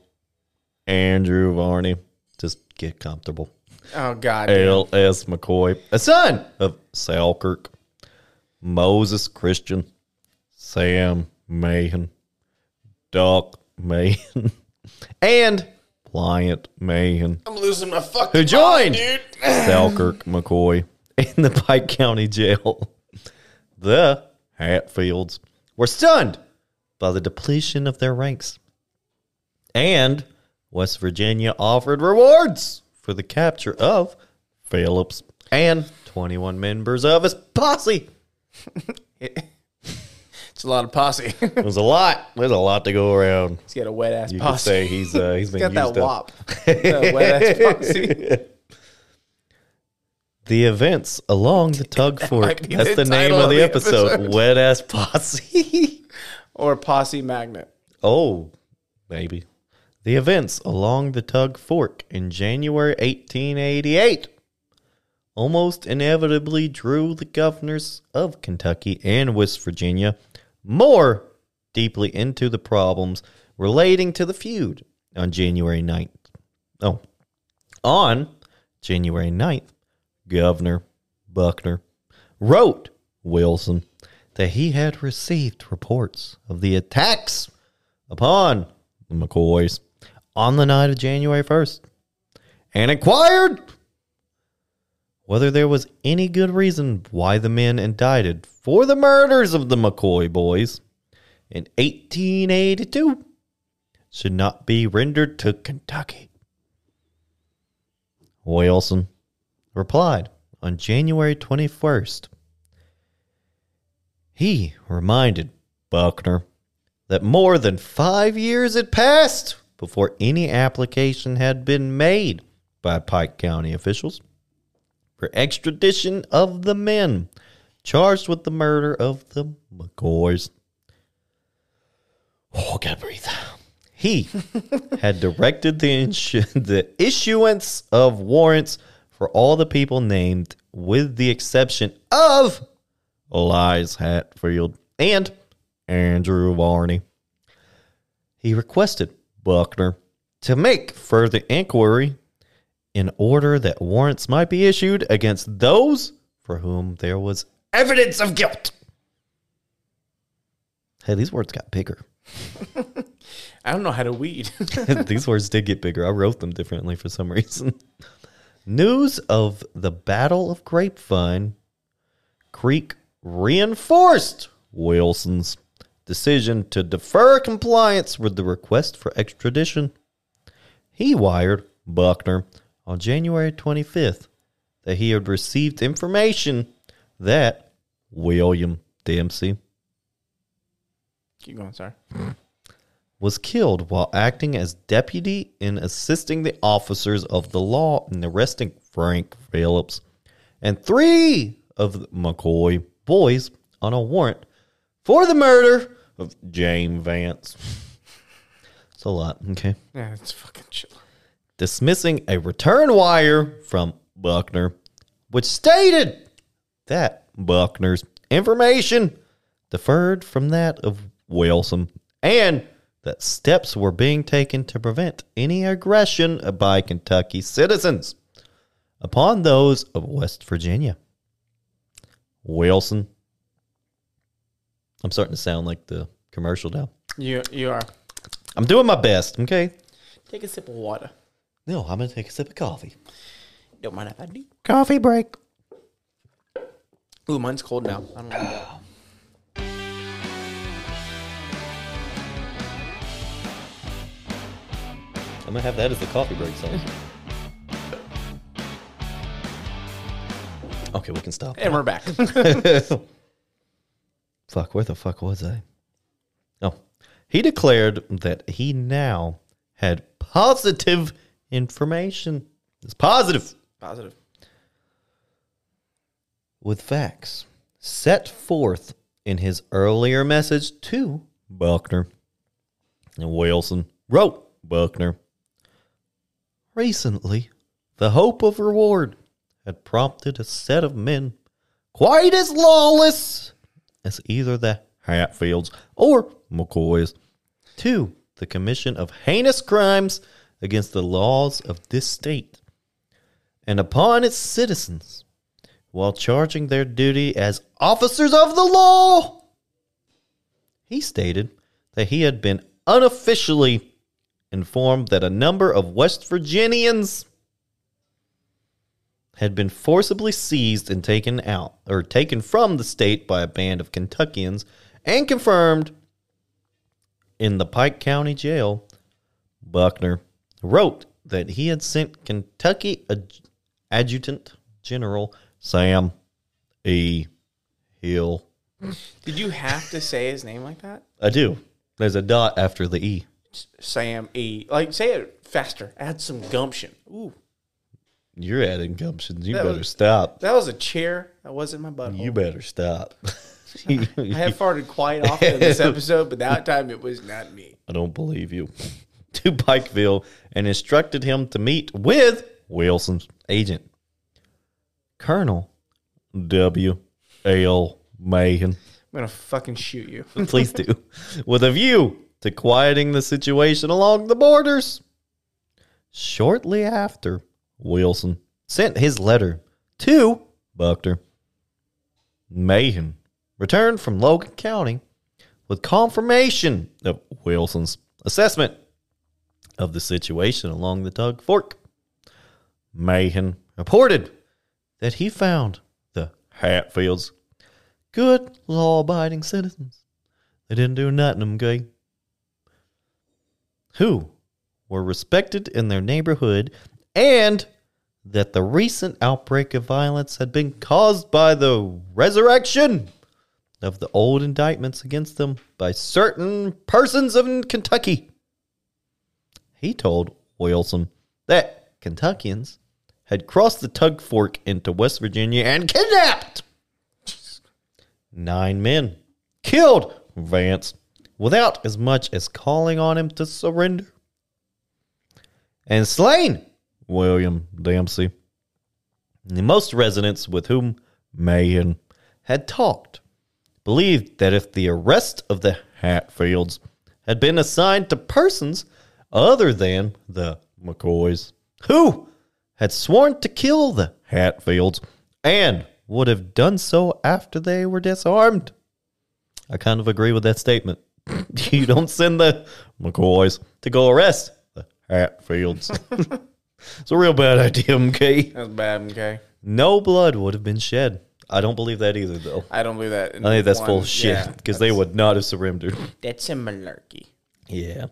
Andrew Varney. Just get comfortable.
Oh God.
L.S. McCoy, a son of Selkirk, Moses Christian, Sam Mahan, Doc Mahan, and Pliant Mahan,
I'm losing my fucking
who joined
dude.
Selkirk McCoy in the Pike County Jail. The Hatfields were stunned by the depletion of their ranks. And West Virginia offered rewards for the capture of Phillips and 21 members of his posse.
It's a lot of posse.
It was a lot. There's a lot to go around.
He's got a wet ass
You could
posse.
say he's uh, he's
He's
been
got
used
that wop. that wet ass posse.
The events along the Tug fork. That's
the
the, name of
of
the
the
episode.
episode.
Wet ass posse.
Or posse magnet.
oh, maybe. The events along the Tug Fork in January 1888 almost inevitably drew the governors of Kentucky and West Virginia more deeply into the problems relating to the feud on January 9th. Oh, on January 9th, Governor Buckner wrote Wilson that he had received reports of the attacks upon the McCoys on the night of January 1st and inquired whether there was any good reason why the men indicted for the murders of the McCoy boys in 1882 should not be rendered to Kentucky. Wilson replied on January 21st. He reminded Buckner that more than five years had passed before any application had been made by Pike County officials for extradition of the men charged with the murder of the McCoys. Oh, gotta breathe. He had directed the, insu- the issuance of warrants for all the people named, with the exception of Elias Hatfield and Andrew Varney. He requested Buckner to make further inquiry in order that warrants might be issued against those for whom there was evidence of guilt. Hey, these words got bigger.
I don't know how to weed.
These words did get bigger. I wrote them differently for some reason. News of the Battle of Grapevine Creek reinforced Wilson's decision to defer compliance with the request for extradition. He wired Buckner on January 25th that he had received information that William Dempsey
Keep going, sorry.
was killed while acting as deputy in assisting the officers of the law in arresting Frank Phillips and three of the McCoy boys on a warrant for the murder of James Vance. It's a lot, okay.
Yeah, it's fucking chill.
Dismissing a return wire from Buckner, which stated that Buckner's information differed from that of Wilson and that steps were being taken to prevent any aggression by Kentucky citizens upon those of West Virginia. Wilson. I'm starting to sound like the commercial now.
You you are.
I'm doing my best, okay?
Take a sip of water.
No, I'm going to take a sip of coffee.
Don't mind if I do.
Coffee break.
Ooh, mine's cold now. I don't know.
I'm gonna have that as the coffee break song. okay, we can stop.
And we're back.
Fuck, where the fuck was I? Oh, he declared that he now had positive information. It's positive
Positive.
with facts set forth in his earlier message to Buckner and Wilson wrote Buckner. Recently, the hope of reward had prompted a set of men quite as lawless as either the Hatfields or McCoys to the commission of heinous crimes against the laws of this state and upon its citizens while charging their duty as officers of the law. He stated that he had been unofficially informed that a number of West Virginians had been forcibly seized and taken out or taken from the state by a band of Kentuckians and confirmed in the Pike County Jail. Buckner wrote that he had sent Kentucky Ad- Adjutant General Sam E. Hill.
Did you have to say his name like that?
I do. There's a dot after the E.
Sam E. Like say it faster. Add some gumption. Ooh,
You're adding gumptions. You
That
better
was-
stop.
that was a chair. That wasn't my butthole.
You better stop.
I have farted quite often in this episode, but that time it was not me.
I don't believe you. to Pikeville and instructed him to meet with Wilson's agent, Colonel W. L. Mahan.
I'm gonna fucking shoot you.
Please do. With a view to quieting the situation along the borders. Shortly after, Wilson sent his letter to Buckner. Mahan returned from Logan County with confirmation of Wilson's assessment of the situation along the Tug Fork. Mahan reported that he found the Hatfields good, law abiding citizens. They didn't do nothing, okay? Who were respected in their neighborhood and that the recent outbreak of violence had been caused by the resurrection of the old indictments against them by certain persons in Kentucky. He told Wilson that Kentuckians had crossed the Tug Fork into West Virginia and kidnapped nine men, killed Vance without as much as calling on him to surrender, and slain William Dempsey. The most residents with whom Mahan had talked believed that if the arrest of the Hatfields had been assigned to persons other than the McCoys, who had sworn to kill the Hatfields and would have done so after they were disarmed. I kind of agree with that statement. you don't send the McCoys to go arrest the Hatfields. it's a real bad idea, MK.
That was bad. Okay,
No blood would have been shed. I don't believe that either, though.
I don't believe that.
I think that's full of shit because they would not have surrendered.
That's a malarkey.
Yeah.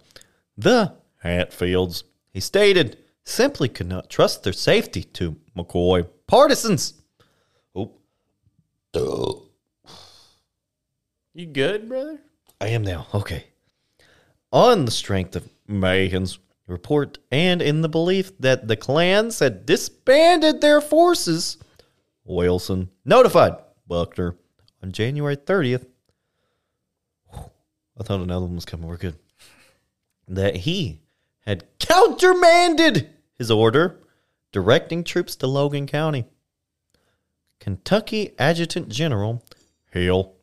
The Hatfields, he stated, simply could not trust their safety to McCoy partisans. Oh.
You good, brother?
I am now. Okay. On the strength of Mahan's report and in the belief that the clans had disbanded their forces, Wilson notified Buckner on January 30th. I thought another one was coming. We're good. That he had countermanded his order directing troops to Logan County. Kentucky Adjutant General Hill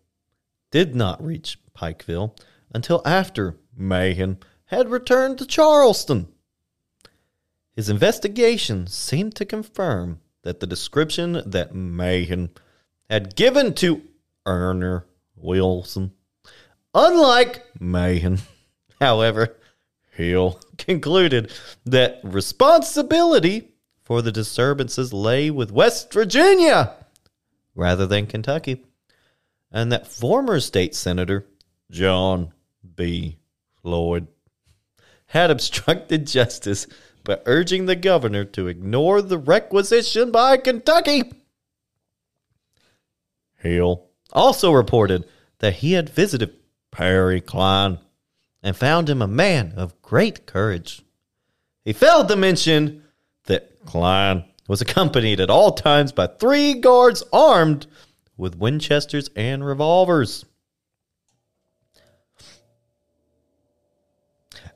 did not reach Pikeville until after Mahan had returned to Charleston. His investigation seemed to confirm that the description that Mahan had given to Erner Wilson, unlike Mahan, however, Hill concluded that responsibility for the disturbances lay with West Virginia rather than Kentucky and that former state senator John B. Floyd had obstructed justice by urging the governor to ignore the requisition by Kentucky. Hill also reported that he had visited Perry Cline and found him a man of great courage. He failed to mention that Cline was accompanied at all times by three guards armed with Winchesters and revolvers.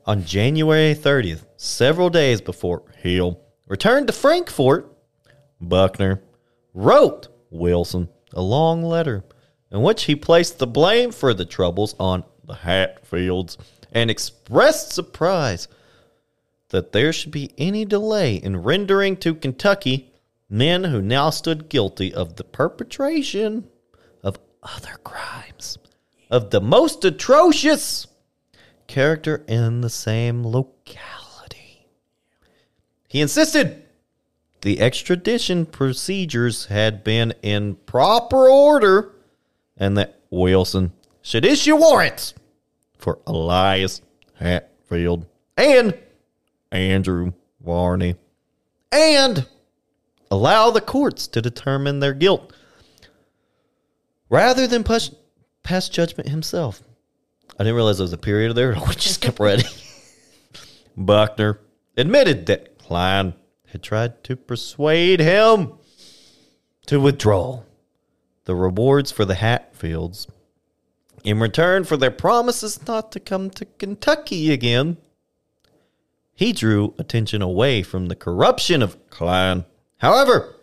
On January 30th, several days before Hill returned to Frankfort, Buckner wrote Wilson a long letter in which he placed the blame for the troubles on the Hatfields and expressed surprise that there should be any delay in rendering to Kentucky men who now stood guilty of the perpetration of other crimes of the most atrocious character in the same locality. He insisted the extradition procedures had been in proper order and that Wilson should issue warrants for Elias Hatfield and Andrew Varney and allow the courts to determine their guilt rather than push pass judgment himself. I didn't realize there was a period there. We just kept reading. Buckner admitted that Cline had tried to persuade him to withdraw the rewards for the Hatfields in return for their promises not to come to Kentucky again. He drew attention away from the corruption of Cline, however,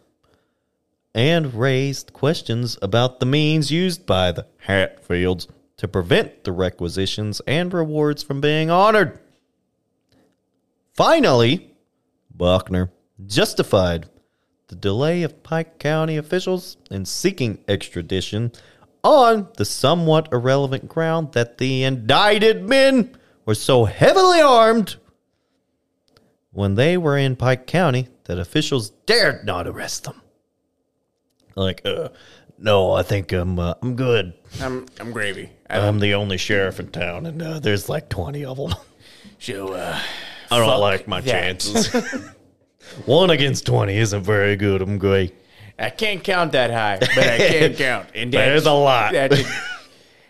and raised questions about the means used by the Hatfields to prevent the requisitions and rewards from being honored. Finally, Buckner justified the delay of Pike County officials in seeking extradition on the somewhat irrelevant ground that the indicted men were so heavily armed when they were in Pike County that officials dared not arrest them. Like, uh, no, I think I'm uh, I'm good.
I'm I'm gravy. I
I'm the only sheriff in town, and uh, there's like 20 of them.
so uh,
I don't like my
that.
chances. One against 20 isn't very good. I'm great.
I can't count that high, but I can count. And
There's
that's,
a lot.
That's,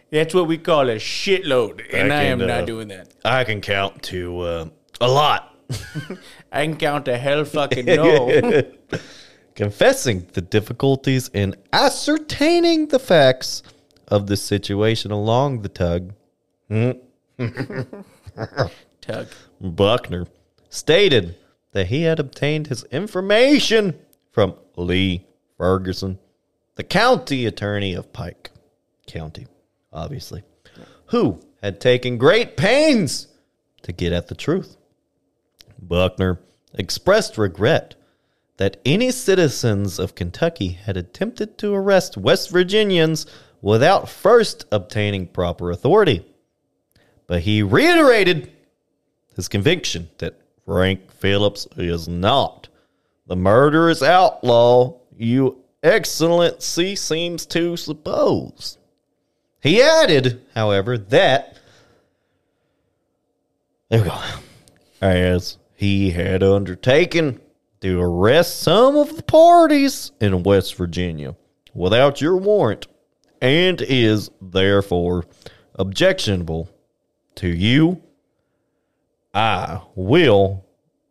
that's what we call a shitload, and I,
can,
am
uh,
not doing that.
I can count to uh, a lot.
I can count to hell fucking no.
Confessing the difficulties in ascertaining the facts of the situation along the tug,
Tug.
Buckner stated that he had obtained his information from Lee Ferguson, the county attorney of Pike County, obviously, who had taken great pains to get at the truth. Buckner expressed regret that any citizens of Kentucky had attempted to arrest West Virginians without first obtaining proper authority. But he reiterated his conviction that Frank Phillips is not the murderous outlaw you excellency seems to suppose. He added, however, that there we go. As he had undertaken to arrest some of the parties in West Virginia without your warrant and is therefore objectionable to you, I will,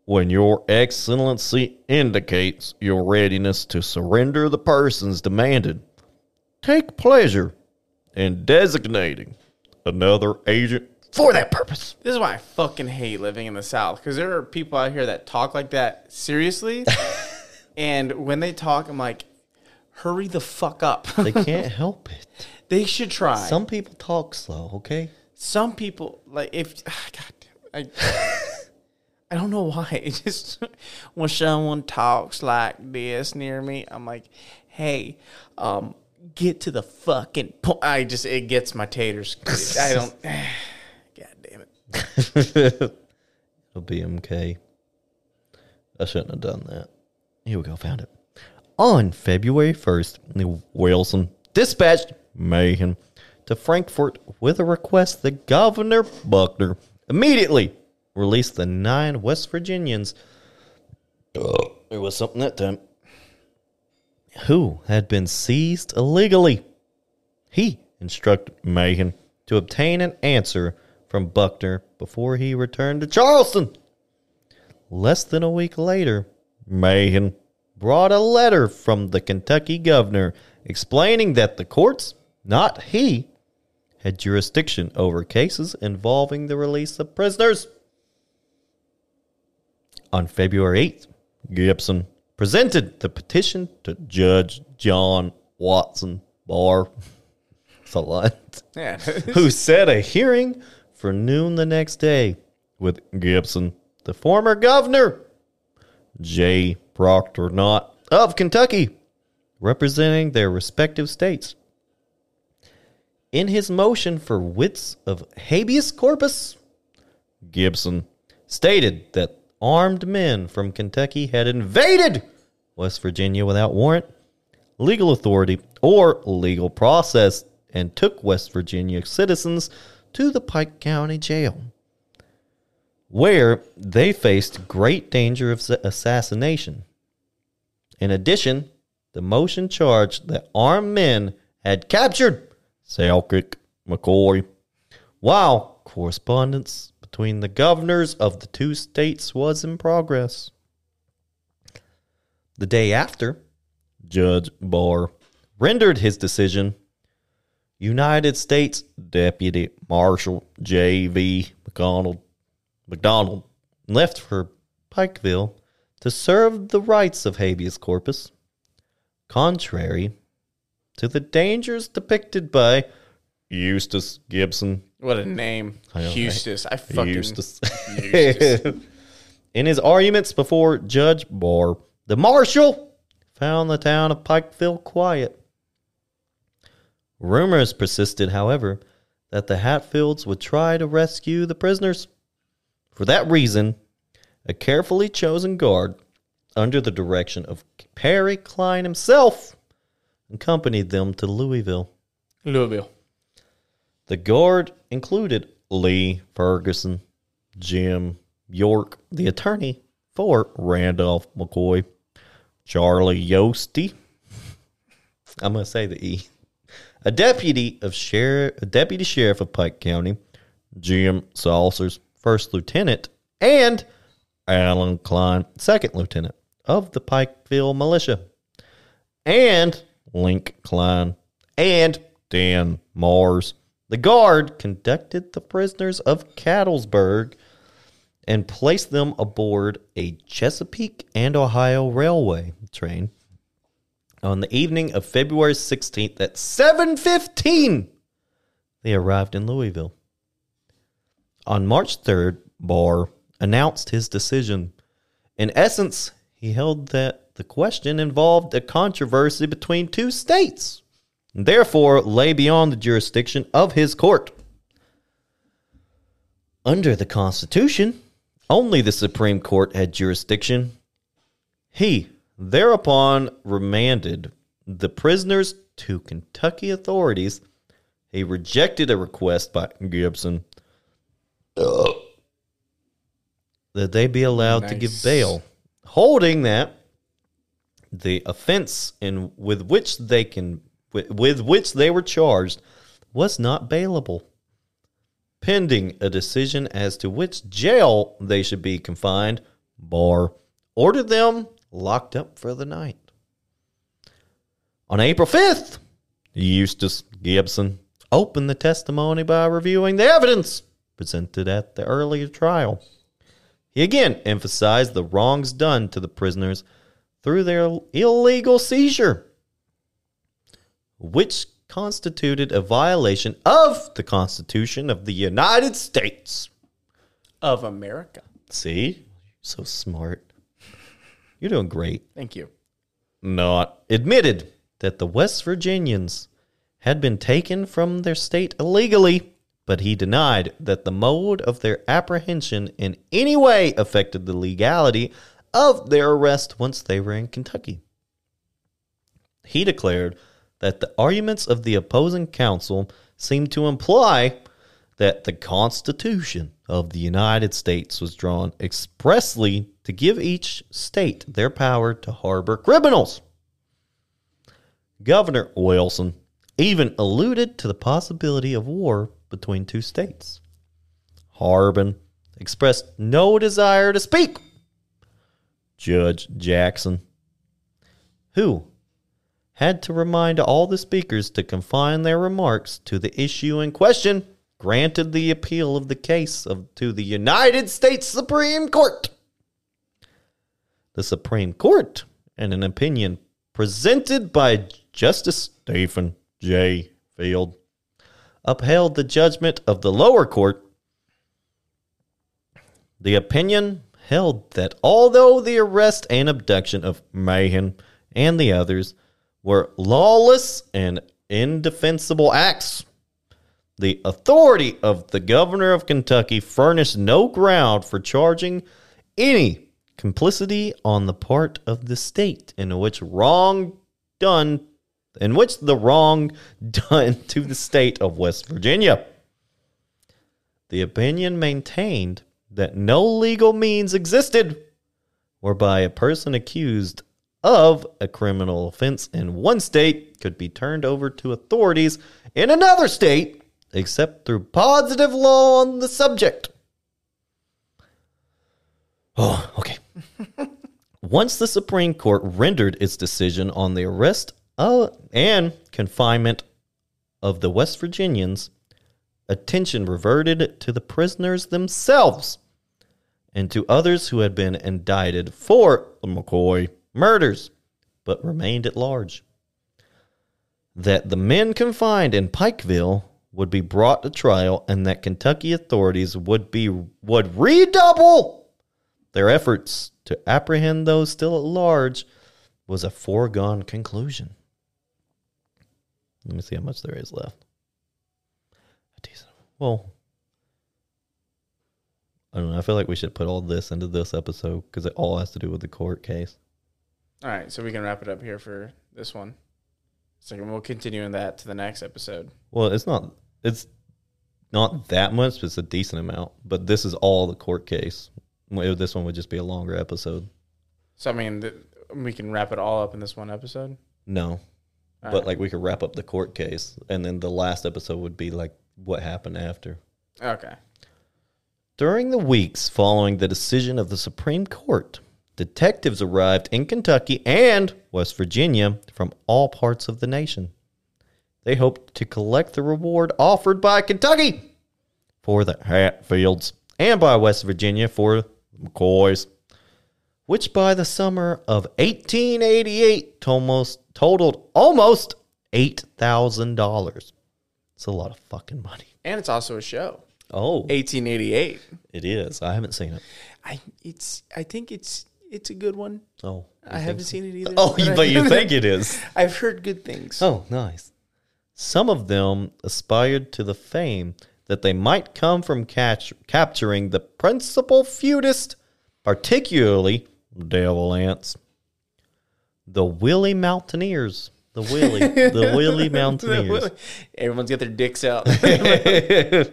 when your excellency indicates your readiness to surrender the persons demanded, take pleasure in designating another agent for that purpose.
This is why I fucking hate living in the South because there are people out here that talk like that seriously, and when they talk, I'm like, hurry the fuck up.
They can't help it.
they should try.
Some people talk slow, okay?
some people like if God, damn, I I don't know why. It just when someone talks like this near me, I'm like, hey, um, get to the fucking point. I just it gets my taters. I don't.
It'll be MK. I shouldn't have done that. Here we go, found it. On February 1st, Wilson dispatched Mahan to Frankfort with a request that Governor Buckner immediately release the nine West Virginians. There was something that time. Who had been seized illegally. He instructed Mahan to obtain an answer from Buckner before he returned to Charleston. Less than a week later, Mahan brought a letter from the Kentucky governor explaining that the courts, not he, had jurisdiction over cases involving the release of prisoners. On February 8th, Gibson presented the petition to Judge John Watson Barr. It's a lot.
Yeah.
who set a hearing for noon the next day with Gibson, the former governor, J. Proctor Knott of Kentucky, representing their respective states. In his motion for wits of habeas corpus, Gibson stated that armed men from Kentucky had invaded West Virginia without warrant, legal authority, or legal process and took West Virginia citizens to the Pike County Jail, where they faced great danger of assassination. In addition, the motion charged that armed men had captured Selkirk McCoy, while correspondence between the governors of the two states was in progress. The day after, Judge Barr rendered his decision. United States Deputy Marshal J.V. McDonald, McDonald left for Pikeville to serve the rights of habeas corpus, contrary to the dangers depicted by Eustace Gibson.
what a name.
I?
Eustace. I fucking
Eustace.
Eustace.
In his arguments before Judge Barr, the marshal found the town of Pikeville quiet. Rumors persisted, however, that the Hatfields would try to rescue the prisoners. For that reason, a carefully chosen guard, under the direction of Perry Cline himself, accompanied them to Louisville.
Louisville.
The guard included Lee Ferguson, Jim York, the attorney for Randolph McCoy, Charlie Yosty. I'm going to say the E. A deputy of sheriff, a deputy sheriff of Pike County, Jim Saucers, first lieutenant, and Alan Cline, second lieutenant of the Pikeville militia, and Link Cline, and Dan Mars. The guard conducted the prisoners of Catlettsburg and placed them aboard a Chesapeake and Ohio Railway train on the evening of February 16th at 7:15. They arrived in Louisville. On March 3rd, Barr announced his decision. In essence, he held that the question involved a controversy between two states, and therefore lay beyond the jurisdiction of his court. Under the Constitution, only the Supreme Court had jurisdiction. He thereupon remanded the prisoners to Kentucky authorities. He rejected a request by Gibson that they be allowed to give bail, holding that the offense in with which they can with, with which they were charged was not bailable pending a decision as to which jail they should be confined, Barr ordered them locked up for the night. On April 5th, Eustace Gibson opened the testimony by reviewing the evidence presented at the earlier trial. He again emphasized the wrongs done to the prisoners through their illegal seizure, which constituted a violation of the Constitution of the United States.
Of America.
See? So smart. You're doing great.
Thank you.
Knott admitted that the West Virginians had been taken from their state illegally, but he denied that the mode of their apprehension in any way affected the legality of their arrest once they were in Kentucky. He declared that the arguments of the opposing counsel seemed to imply that the Constitution of the United States was drawn expressly to give each state their power to harbor criminals. Governor Wilson even alluded to the possibility of war between two states. Harbin expressed no desire to speak. Judge Jackson, who had to remind all the speakers to confine their remarks to the issue in question, granted the appeal of the case of, to the United States Supreme Court. The Supreme Court, in an opinion presented by Justice Stephen J. Field, upheld the judgment of the lower court. The opinion held that although the arrest and abduction of Mahan and the others were lawless and indefensible acts, the authority of the governor of Kentucky furnished no ground for charging any complicity on the part of the state in which wrong done in which the wrong done to the state of West Virginia. The opinion maintained that no legal means existed whereby a person accused of a criminal offense in one state could be turned over to authorities in another state except through positive law on the subject. Oh, okay. Once the Supreme Court rendered its decision on the arrest uh, and confinement of the West Virginians, attention reverted to the prisoners themselves and to others who had been indicted for the McCoy murders but remained at large. That the men confined in Pikeville would be brought to trial and that Kentucky authorities would be would redouble their efforts to apprehend those still at large was a foregone conclusion. Let me see how much there is left. A decent. Well, I don't know. I feel like we should put all this into this episode because it all has to do with the court case.
All right, so we can wrap it up here for this one. So we'll continue in that to the next episode.
Well, it's not. It's not that much. But it's a decent amount. But this is all the court case. This one would just be a longer episode.
So I mean, th- we can wrap it all up in this one episode.
No,
All
but
right.
like we could wrap up the court case, and then the last episode would be like what happened after.
okay,
During the weeks following the decision of the Supreme Court, detectives arrived in Kentucky and West Virginia from all parts of the nation. They hoped to collect the reward offered by Kentucky for the Hatfields and by West Virginia for McCoys, which by the summer of 1888 almost totaled almost $8,000. It's a lot of fucking money.
and it's also a show.
Oh,
1888.
it is. I haven't seen it.
I it's I think it's it's a good one.
Oh,
I haven't seen it either.
Oh,
I-
but you think it is?
I've heard good things.
Oh, nice. Some of them aspired to the fame that they might come from catch- capturing the principal feudist, particularly Devil Anse. The Willie Mountaineers. The Willie. the Willie Mountaineers.
Everyone's got their dicks out.
We're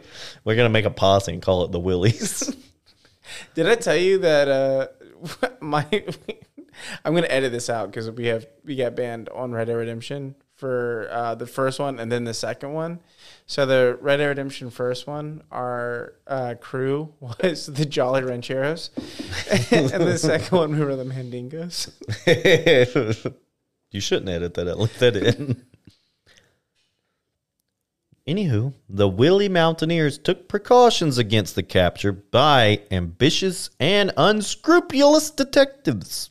going to make a posse and call it the Willies.
Did I tell you that uh my I'm gonna edit this out because we have we got banned on Red Dead Redemption for uh, the first one and then the second one. So the Red Dead Redemption first one, our uh, crew was the Jolly Rancheros, and the second one we were the Mandingos.
you shouldn't edit that out. Leave that in. Anywho, the Willie Mountaineers took precautions against the capture by ambitious and unscrupulous detectives.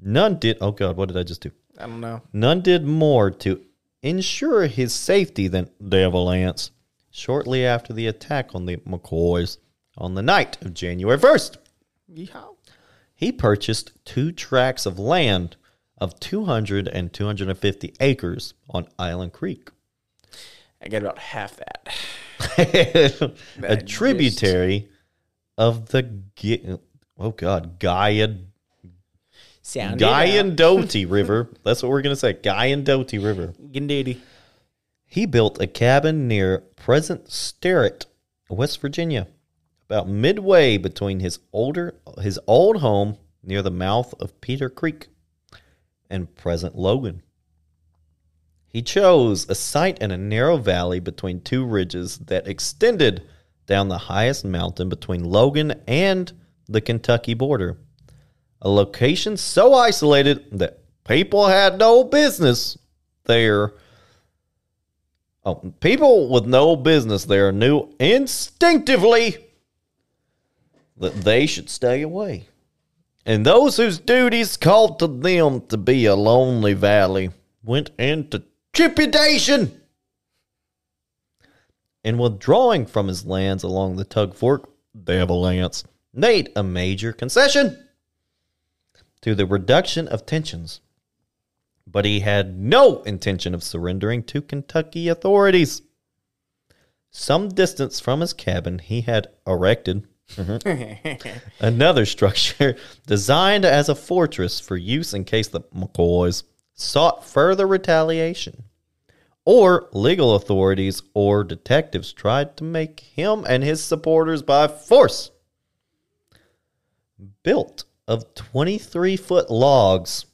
None did. Oh God, what did I just do?
I don't know.
None did more to ensure his safety than Devil Anse. Shortly after the attack on the McCoys on the night of January first,
Yeehaw.
he purchased two tracts of land of 200 and 250 acres on Island Creek.
I got about half that.
a
That
tributary of the oh god Gaia
Sound
Guyandotte River. That's what we're gonna say. Guyandotte River.
Gindady.
He built a cabin near present Sterrett, West Virginia, about midway between his older his old home near the mouth of Peter Creek and present Logan. He chose a site in a narrow valley between two ridges that extended down the highest mountain between Logan and the Kentucky border. A location so isolated that people had no business there. Oh, people with no business there knew instinctively that they should stay away. And those whose duties called to them to be a lonely valley went into trepidation. In withdrawing from his lands along the Tug Fork, Devil Anse made a major concession to the reduction of tensions. But he had no intention of surrendering to Kentucky authorities. Some distance from his cabin, he had erected another structure designed as a fortress for use in case the McCoys sought further retaliation or legal authorities or detectives tried to make him and his supporters by force. Built of 23 foot logs,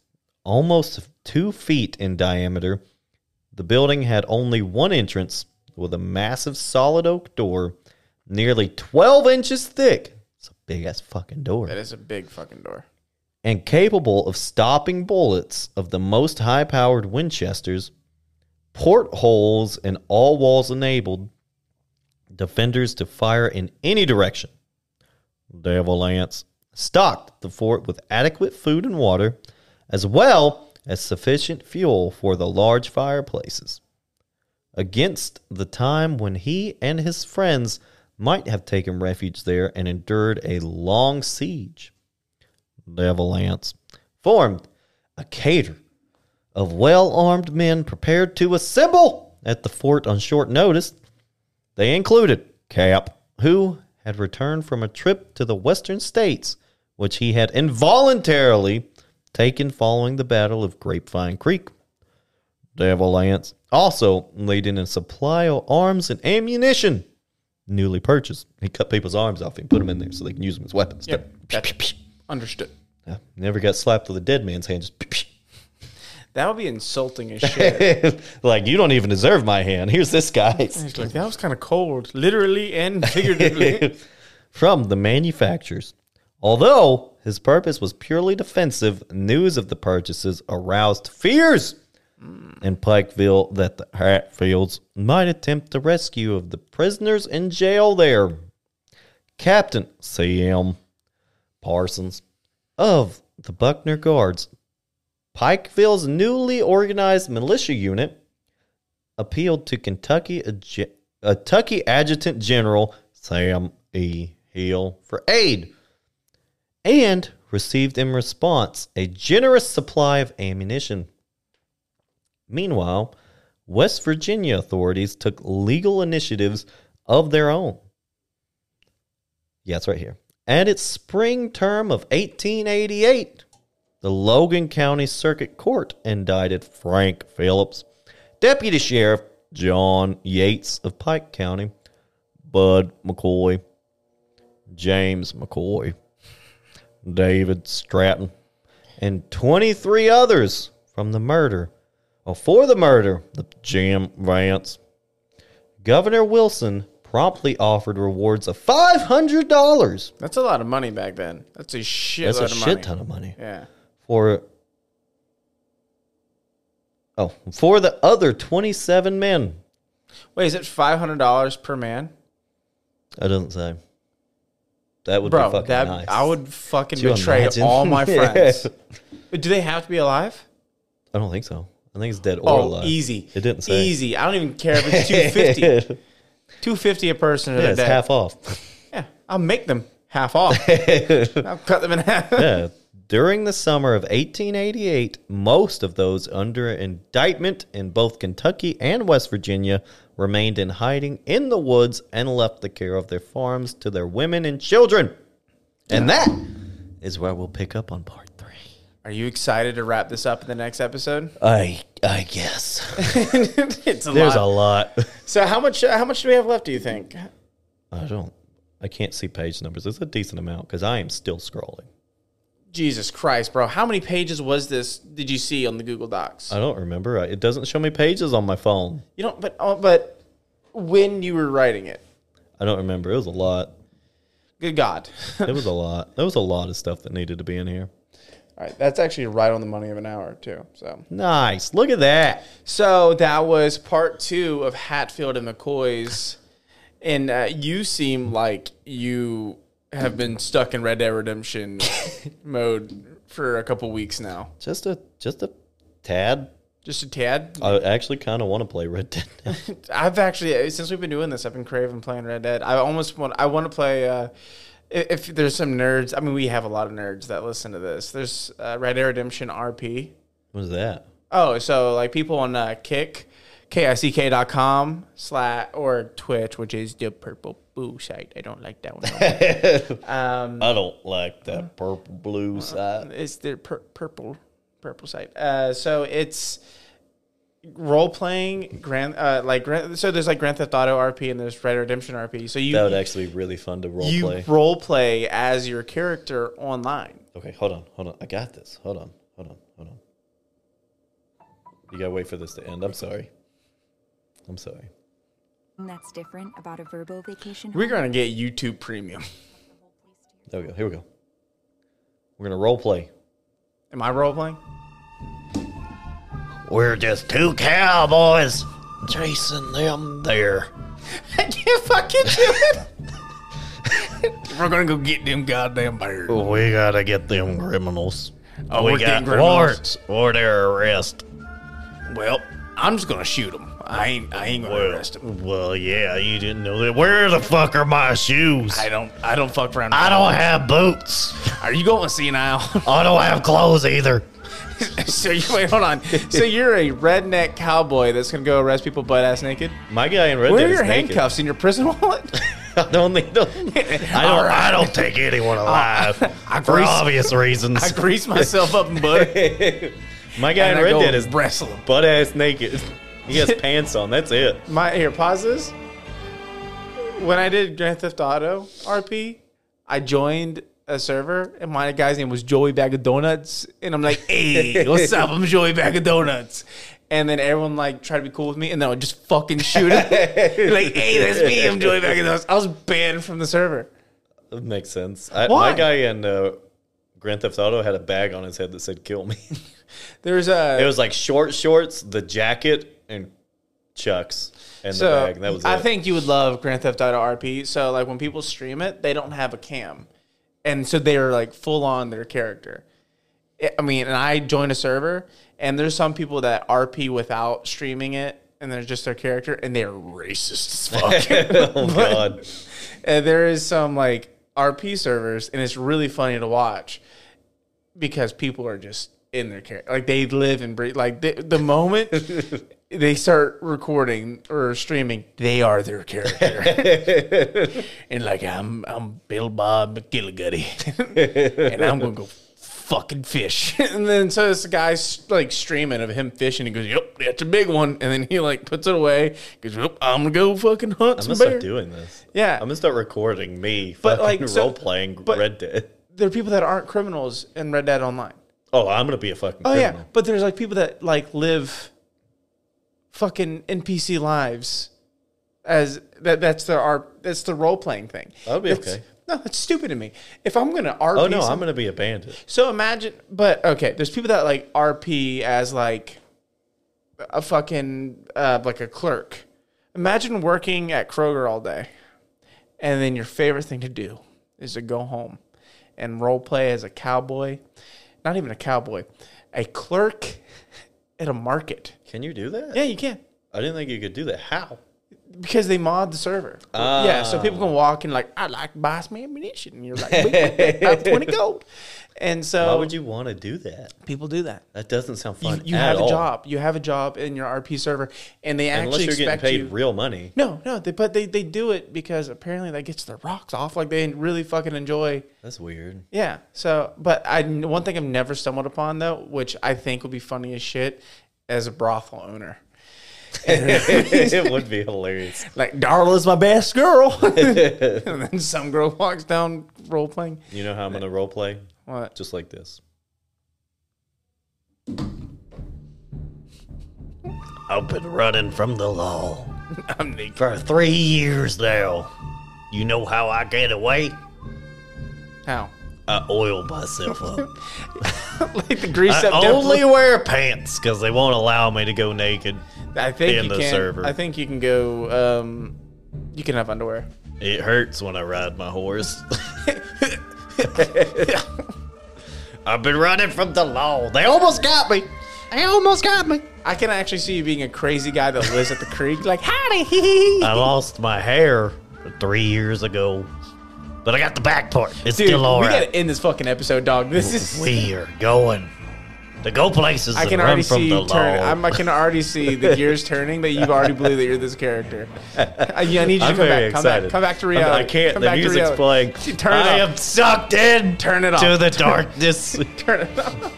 almost two feet in diameter, the building had only one entrance with a massive solid oak door nearly 12 inches thick. It's a big ass fucking door.
That is a big fucking door.
And capable of stopping bullets of the most high powered Winchesters, portholes and all walls enabled defenders to fire in any direction. Devil Anse stocked the fort with adequate food and water, as well as sufficient fuel for the large fireplaces. Against the time when he and his friends might have taken refuge there and endured a long siege. Devil Anse formed a cater of well armed men prepared to assemble at the fort on short notice. They included Cap, who had returned from a trip to the western states, which he had involuntarily taken following the Battle of Grapevine Creek. Devil Anse also leading a supply of arms and ammunition newly purchased. He cut people's arms off and put them in there so they can use them as weapons.
Yep. Gotcha. Understood.
Yeah, never got slapped with a dead man's hand. Just
That would be insulting as shit.
like you don't even deserve my hand. Here's this guy's.
He's like, that was kind of cold, literally and figuratively.
from the manufacturers. Although his purpose was purely defensive, news of the purchases aroused fears in Pikeville that the Hatfields might attempt the rescue of the prisoners in jail there. Captain C.M. Parsons of the Buckner Guards, Pikeville's newly organized militia unit, appealed to Kentucky, Kentucky Adjutant General Sam E. Hill for aid and received in response a generous supply of ammunition. Meanwhile, West Virginia authorities took legal initiatives of their own. Yeah, it's right here. At its spring term of 1888, the Logan County Circuit Court indicted Frank Phillips, Deputy Sheriff John Yates of Pike County, Bud McCoy, James McCoy, David Stratton, and 23 others from the murder, or for the murder of Jim Vance. Governor Wilson promptly offered rewards of $500.
That's a lot of money back then. That's a shit
That's a
of
shit
money.
ton of money.
Yeah.
For Oh, for the other 27 men.
Wait, is it five hundred dollars per man,
I do not say. That would
bro?
be fucking
That
nice.
I would fucking betray
imagine?
all my
Yeah.
friends. But Do they have to be alive?
I don't think so. I think it's dead or
Oh,
alive.
easy.
It didn't say.
Easy. I don't even care if it's two fifty. Two fifty a person. Yeah,
it's half off.
Yeah, I'll make them half off. I'll cut them in half.
yeah. During the summer of 1888, most of those under indictment in both Kentucky and West Virginia remained in hiding in the woods and left the care of their farms to their women and children. And that is where we'll pick up on part three.
Are you excited to wrap this up in the next episode?
I I guess
it's a
there's
lot.
a lot.
So how much? Uh, how much do we have left? Do you think?
I don't. I can't see page numbers. It's a decent amount because I am still scrolling.
Jesus Christ, bro! How many pages was this? Did you see on the Google Docs?
I don't remember. It doesn't show me pages on my phone.
You don't. But oh, but when you were writing it,
I don't remember. It was a lot.
good God!
It was a lot. There was a lot of stuff that needed to be in here.
All right, that's actually right on the money of an hour too. So,
Nice. Look at that.
so that was part two of Hatfield and McCoy's, and uh, you seem like you have been stuck in Red Dead Redemption mode for a couple weeks now.
Just a just a tad.
Just a tad.
I actually kind of want to play Red Dead. now.
I've actually since we've been doing this, I've been craving playing Red Dead. I almost want. I want to play. Uh, if there's some nerds, I mean, we have a lot of nerds that listen to this. There's uh, Red Dead Redemption RP.
What's that?
Oh, so like people on uh, Kick, K-I-C-K.com slash or Twitch, which is the purple blue site. I don't like that one. um,
I don't like that purple blue site.
it's the pur- purple purple site. Uh, so it's role playing grand uh, like Grand, so there's like Grand Theft Auto RP and there's Red Redemption RP. So you
That would actually be really fun to role
you
play.
role play as your character online.
Okay, hold on, hold on. I got this. Hold on, hold on, hold on. You gotta wait for this to end. I'm sorry. I'm sorry.
That's different about a verbal vacation.
We're gonna get YouTube Premium.
There we go. Here we go. We're gonna role play.
Am I role playing?
We're just two cowboys chasing them there.
I can't fucking do it. We're gonna go get them goddamn bears.
We gotta get them criminals.
Oh,
we
we're
got
getting criminals.
warrants for their arrest.
Well, I'm just gonna shoot them. I ain't. I ain't gonna
Well,
arrest them.
well, yeah, you didn't know that. Where the fuck are my shoes?
I don't. I don't fuck around.
I don't have boots.
Are you going senile?
Oh, I don't have clothes either.
so you wait. Hold on. So you're a redneck cowboy that's gonna go arrest people butt ass naked.
My guy in Red
Where are your
naked.
handcuffs in your prison wallet?
I don't need them. I don't. I don't take anyone oh, alive
I
for
grease-
obvious reasons.
I grease myself up in butt.
My guy
and
in
I
Red Dead is
wrestling
butt ass naked. He has pants on. That's it.
My here, pause this. When I did Grand Theft Auto RP, I joined a server and my guy's name was Joey Bag of Donuts, and I'm like, "Hey, what's up? I'm Joey Bag of Donuts." And then everyone like tried to be cool with me, and then I would just fucking shoot him. like, "Hey, that's me. I'm Joey Bag of Donuts." I was banned from the server.
That makes sense. I,
Why?
my guy in uh, Grand Theft Auto had a bag on his head that said "Kill me."
There's a
it was like short shorts, the jacket, and chucks, and the bag. And that was
I
it.
think you would love Grand Theft Auto RP. So like when people stream it, they don't have a cam, and so they are like full on their character. I- I mean, and I joined a server, and there's some people that RP without streaming it, and they're just their character, and they're racist as fuck.
oh god.
and there is some like RP servers, and it's really funny to watch because people are just in their character, like they live and breathe. Like the, the moment they start recording or streaming, they are their character. and like I'm, I'm Bill Bob McGilligutty, and I'm gonna go fucking fish. and then so this guy's like streaming of him fishing. He goes, "Yep, that's a big one." And then he like puts it away. Goes, "Yep, I'm gonna go fucking hunt
I'm
some
gonna
bear."
start doing this.
Yeah.
I'm gonna start recording me,
But, like,
like
so-
role playing Red Dead.
there are people that aren't criminals in Red Dead Online.
Oh, I'm gonna be a fucking
Oh
criminal.
yeah, but there's like people that like live fucking NPC lives as that. That's their art. That's the role playing thing.
That'll be
That's-
okay.
No, that's stupid to me. If I'm gonna RP,
Oh no,
some-
I'm gonna be a bandit.
so imagine, but okay, there's people that like RP as like a fucking uh, like a clerk. Imagine working at Kroger all day, and then your favorite thing to do is to go home and role play as a cowboy. Not even a cowboy, a clerk at a market.
Can you do that?
Yeah, you can
I didn't think you could do that. How?
because they mod the server. yeah, so ah. people can walk in like, I like to buy some ammunition. And you're like, "We. I have twenty gold. And so
Why would you want to do that?
people do that.
That doesn't sound
You,
fun.
you
at
have a job. You have a job in your RP server, and they
Unless
actually
you're getting
expect
paid
you.
real money.
no, no, they, but they, they do it because apparently that gets their rocks off. Like they really fucking enjoy.
That's weird.
Yeah. So, but I one thing I've never stumbled upon though, which I think would be funny as shit, as a brothel owner.
it would be hilarious.
Like Darla's my best girl, and then some girl walks down role playing.
You know how I'm gonna role play?
What?
Just like this. I've been running from the law
I'm naked.
for three years now. You know how I get away?
How?
I oil myself up.
like the grease
I
up.
only
devil.
wear pants because they won't allow me to go naked.
I think
in
you
the
can.
server.
I think you can go. Um, you can have underwear.
It hurts when I ride my horse. I've been running from the law. They almost got me. They almost got me.
I can actually see you being a crazy guy that lives at the creek, like howdy. hee hee."
I lost my hair three years ago, but I got the back part. It's
Dude,
still all
we
right.
gotta end this fucking episode, dog. This is.
We are going to go places
I can
run
already
from
see
the
you turn. I'm, I can already see the gears turning that you've already believed that you're this character. I, yeah, I need you to
I'm
come
very
back. Come back. Come back to
I'm-
reality.
I can't.
Come
the
back to
music's
reality.
playing.
Turn it
I
off.
am sucked in.
Turn it off.
to the darkness.
Turn it off.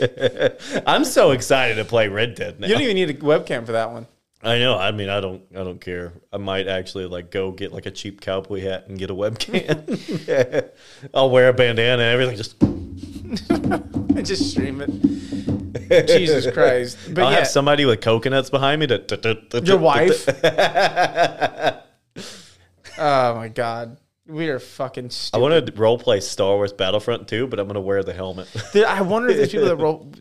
I'm so excited to play Red Dead now.
You don't even need a webcam for that one.
I know. I mean, I don't. I don't care. I might actually like go get like a cheap cowboy hat and get a webcam. I'll wear a bandana and everything. Just I
just stream it. Jesus Christ! But
I'll
yeah,
have somebody with coconuts behind me. To,
your wife. oh my God, we are fucking
I want to role play Star Wars Battlefront 2, but I'm gonna wear the helmet.
Dude, I wonder if there's people that roll.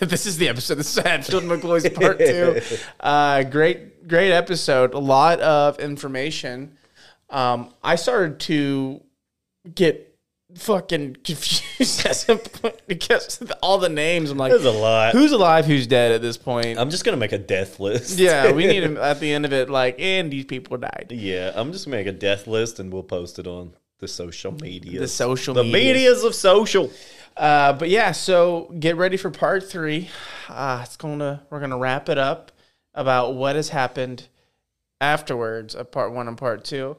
this is the episode. This is Hatfield McCoy's part two. Uh, great, great episode. A lot of information. Um, I started to get fucking confused as a point because all the names. I'm like,
There's a lot.
who's alive, who's dead at this point?
I'm just gonna make a death list.
yeah, we need him at the end of it. Like, and these people died.
yeah. I'm just gonna make a death list and we'll post it on the social media.
The social
the
medias.
medias of social.
Uh, but yeah, so get ready for part three. Uh, it's gonna we're gonna wrap it up about what has happened afterwards of part one and part two.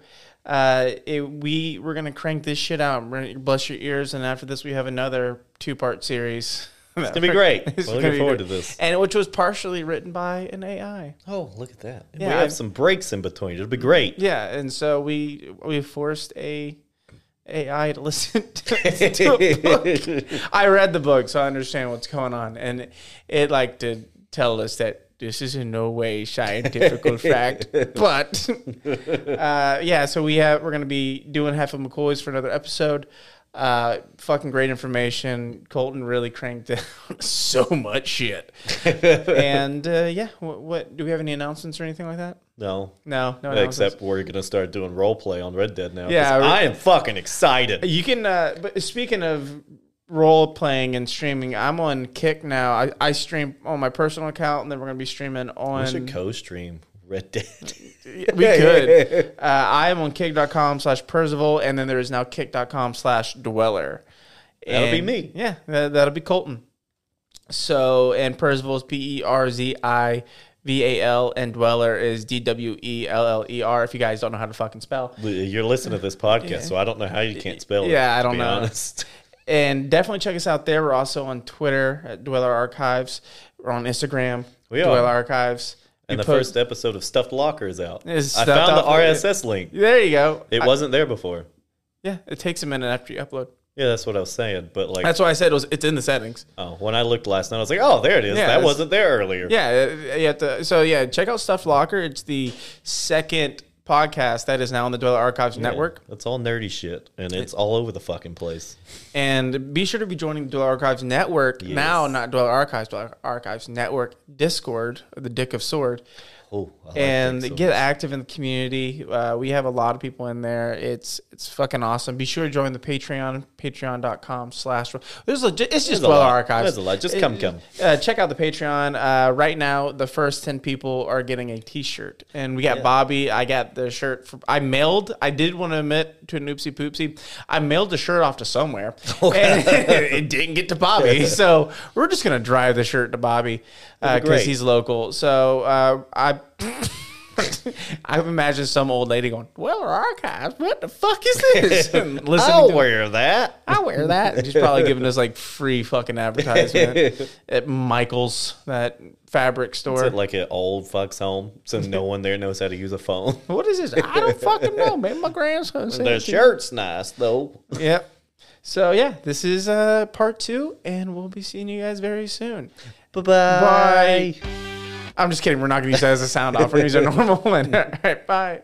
Uh, it, we we're gonna crank this shit out. Bless your ears, and after this, we have another two part series. It's
gonna be great. We're looking forward to this.
and which was partially written by an AI.
Oh, look at that. we
Yeah,
have
I've-
some breaks in between. It'll be great.
Yeah, and so we we forced a AI to listen to, to a book. I read the book, so I understand what's going on, and it like to tell us that this is in no way scientific fact, but uh, yeah. So we have we're gonna be doing Half of McCoys for another episode. Uh, fucking great information. Colton really cranked down so much shit, and uh, yeah. What, what do we have any announcements or anything like that?
No.
No, no.
Except we're gonna start doing role play on Red Dead now.
Yeah,
I am fucking excited.
You can. Uh, but speaking of role playing and streaming, I'm on Kick now. I, I stream on my personal account, and then we're gonna be streaming on.
We should co-stream Red Dead.
we could. Uh, I am on kick.com slash Perzival, and then there is now kick.com slash Dweller.
That'll be me.
Yeah, that, that'll be Colton. So, and Perzival is P E R Z I V A L, and Dweller is D W E L L E R. If you guys don't know how to fucking spell,
You're listening to this podcast, so I don't know how you can't spell it.
Yeah, I don't know.
Honest.
And definitely check us out there. We're also on Twitter at Dweller Archives. We're on Instagram,
We
Dweller
are.
Archives.
And
We
the
post-
first episode of Stuffed Locker is out. I found the RSS link.
There you go.
It
I-
wasn't there before.
yeah, it takes a minute after you upload.
Yeah, that's what I was saying. But like,
That's why I said it was. It's in the settings.
oh, when I looked last night, I was like, oh, there it is.
Yeah,
that wasn't there earlier.
Yeah, uh, you have to. So yeah, check out Stuff Locker. It's the second podcast that is now on the Dweller Archives Network.
That's all nerdy shit, and it's all over the fucking place.
And be sure to be joining the Dweller Archives Network now, not Dweller Archives, Dweller Archives Network Discord, the Dick of Sword.
Oh, I like
and
so
get
much.
active in the community. Uh, we have a lot of people in there. It's it's fucking awesome. Be sure to join the Patreon, patreon.com slash. There's a, it's just
There's a
Dweller
lot.
Archives.
There's a lot. Just come, come.
Uh, check out the Patreon. Uh, right now, the first 10 people are getting a t shirt. And we got Bobby. I got the shirt. For, I mailed, I did want to admit to an oopsie poopsie. I mailed the shirt off to somewhere. And it didn't get to Bobby. So we're just going to drive the shirt to Bobby because
great.
he's local. So uh, I. I imagine some old lady going, "Well, our archives. What the fuck is this?"
I'll
to-
wear that.
I wear that. And she's probably giving us like free fucking advertisement at Michael's, that fabric store.
Is it like an old fuck's home, so no one there knows how to use a phone?
what is this? I don't fucking know. Maybe my grandson said.
The
it to me.
shirt's nice though.
Yep. So yeah, this is uh part two, and we'll be seeing you guys very soon.
Bye
Bye. I'm just kidding. We're not going to use that as a sound off. We're going to use our normal one. All right. Bye.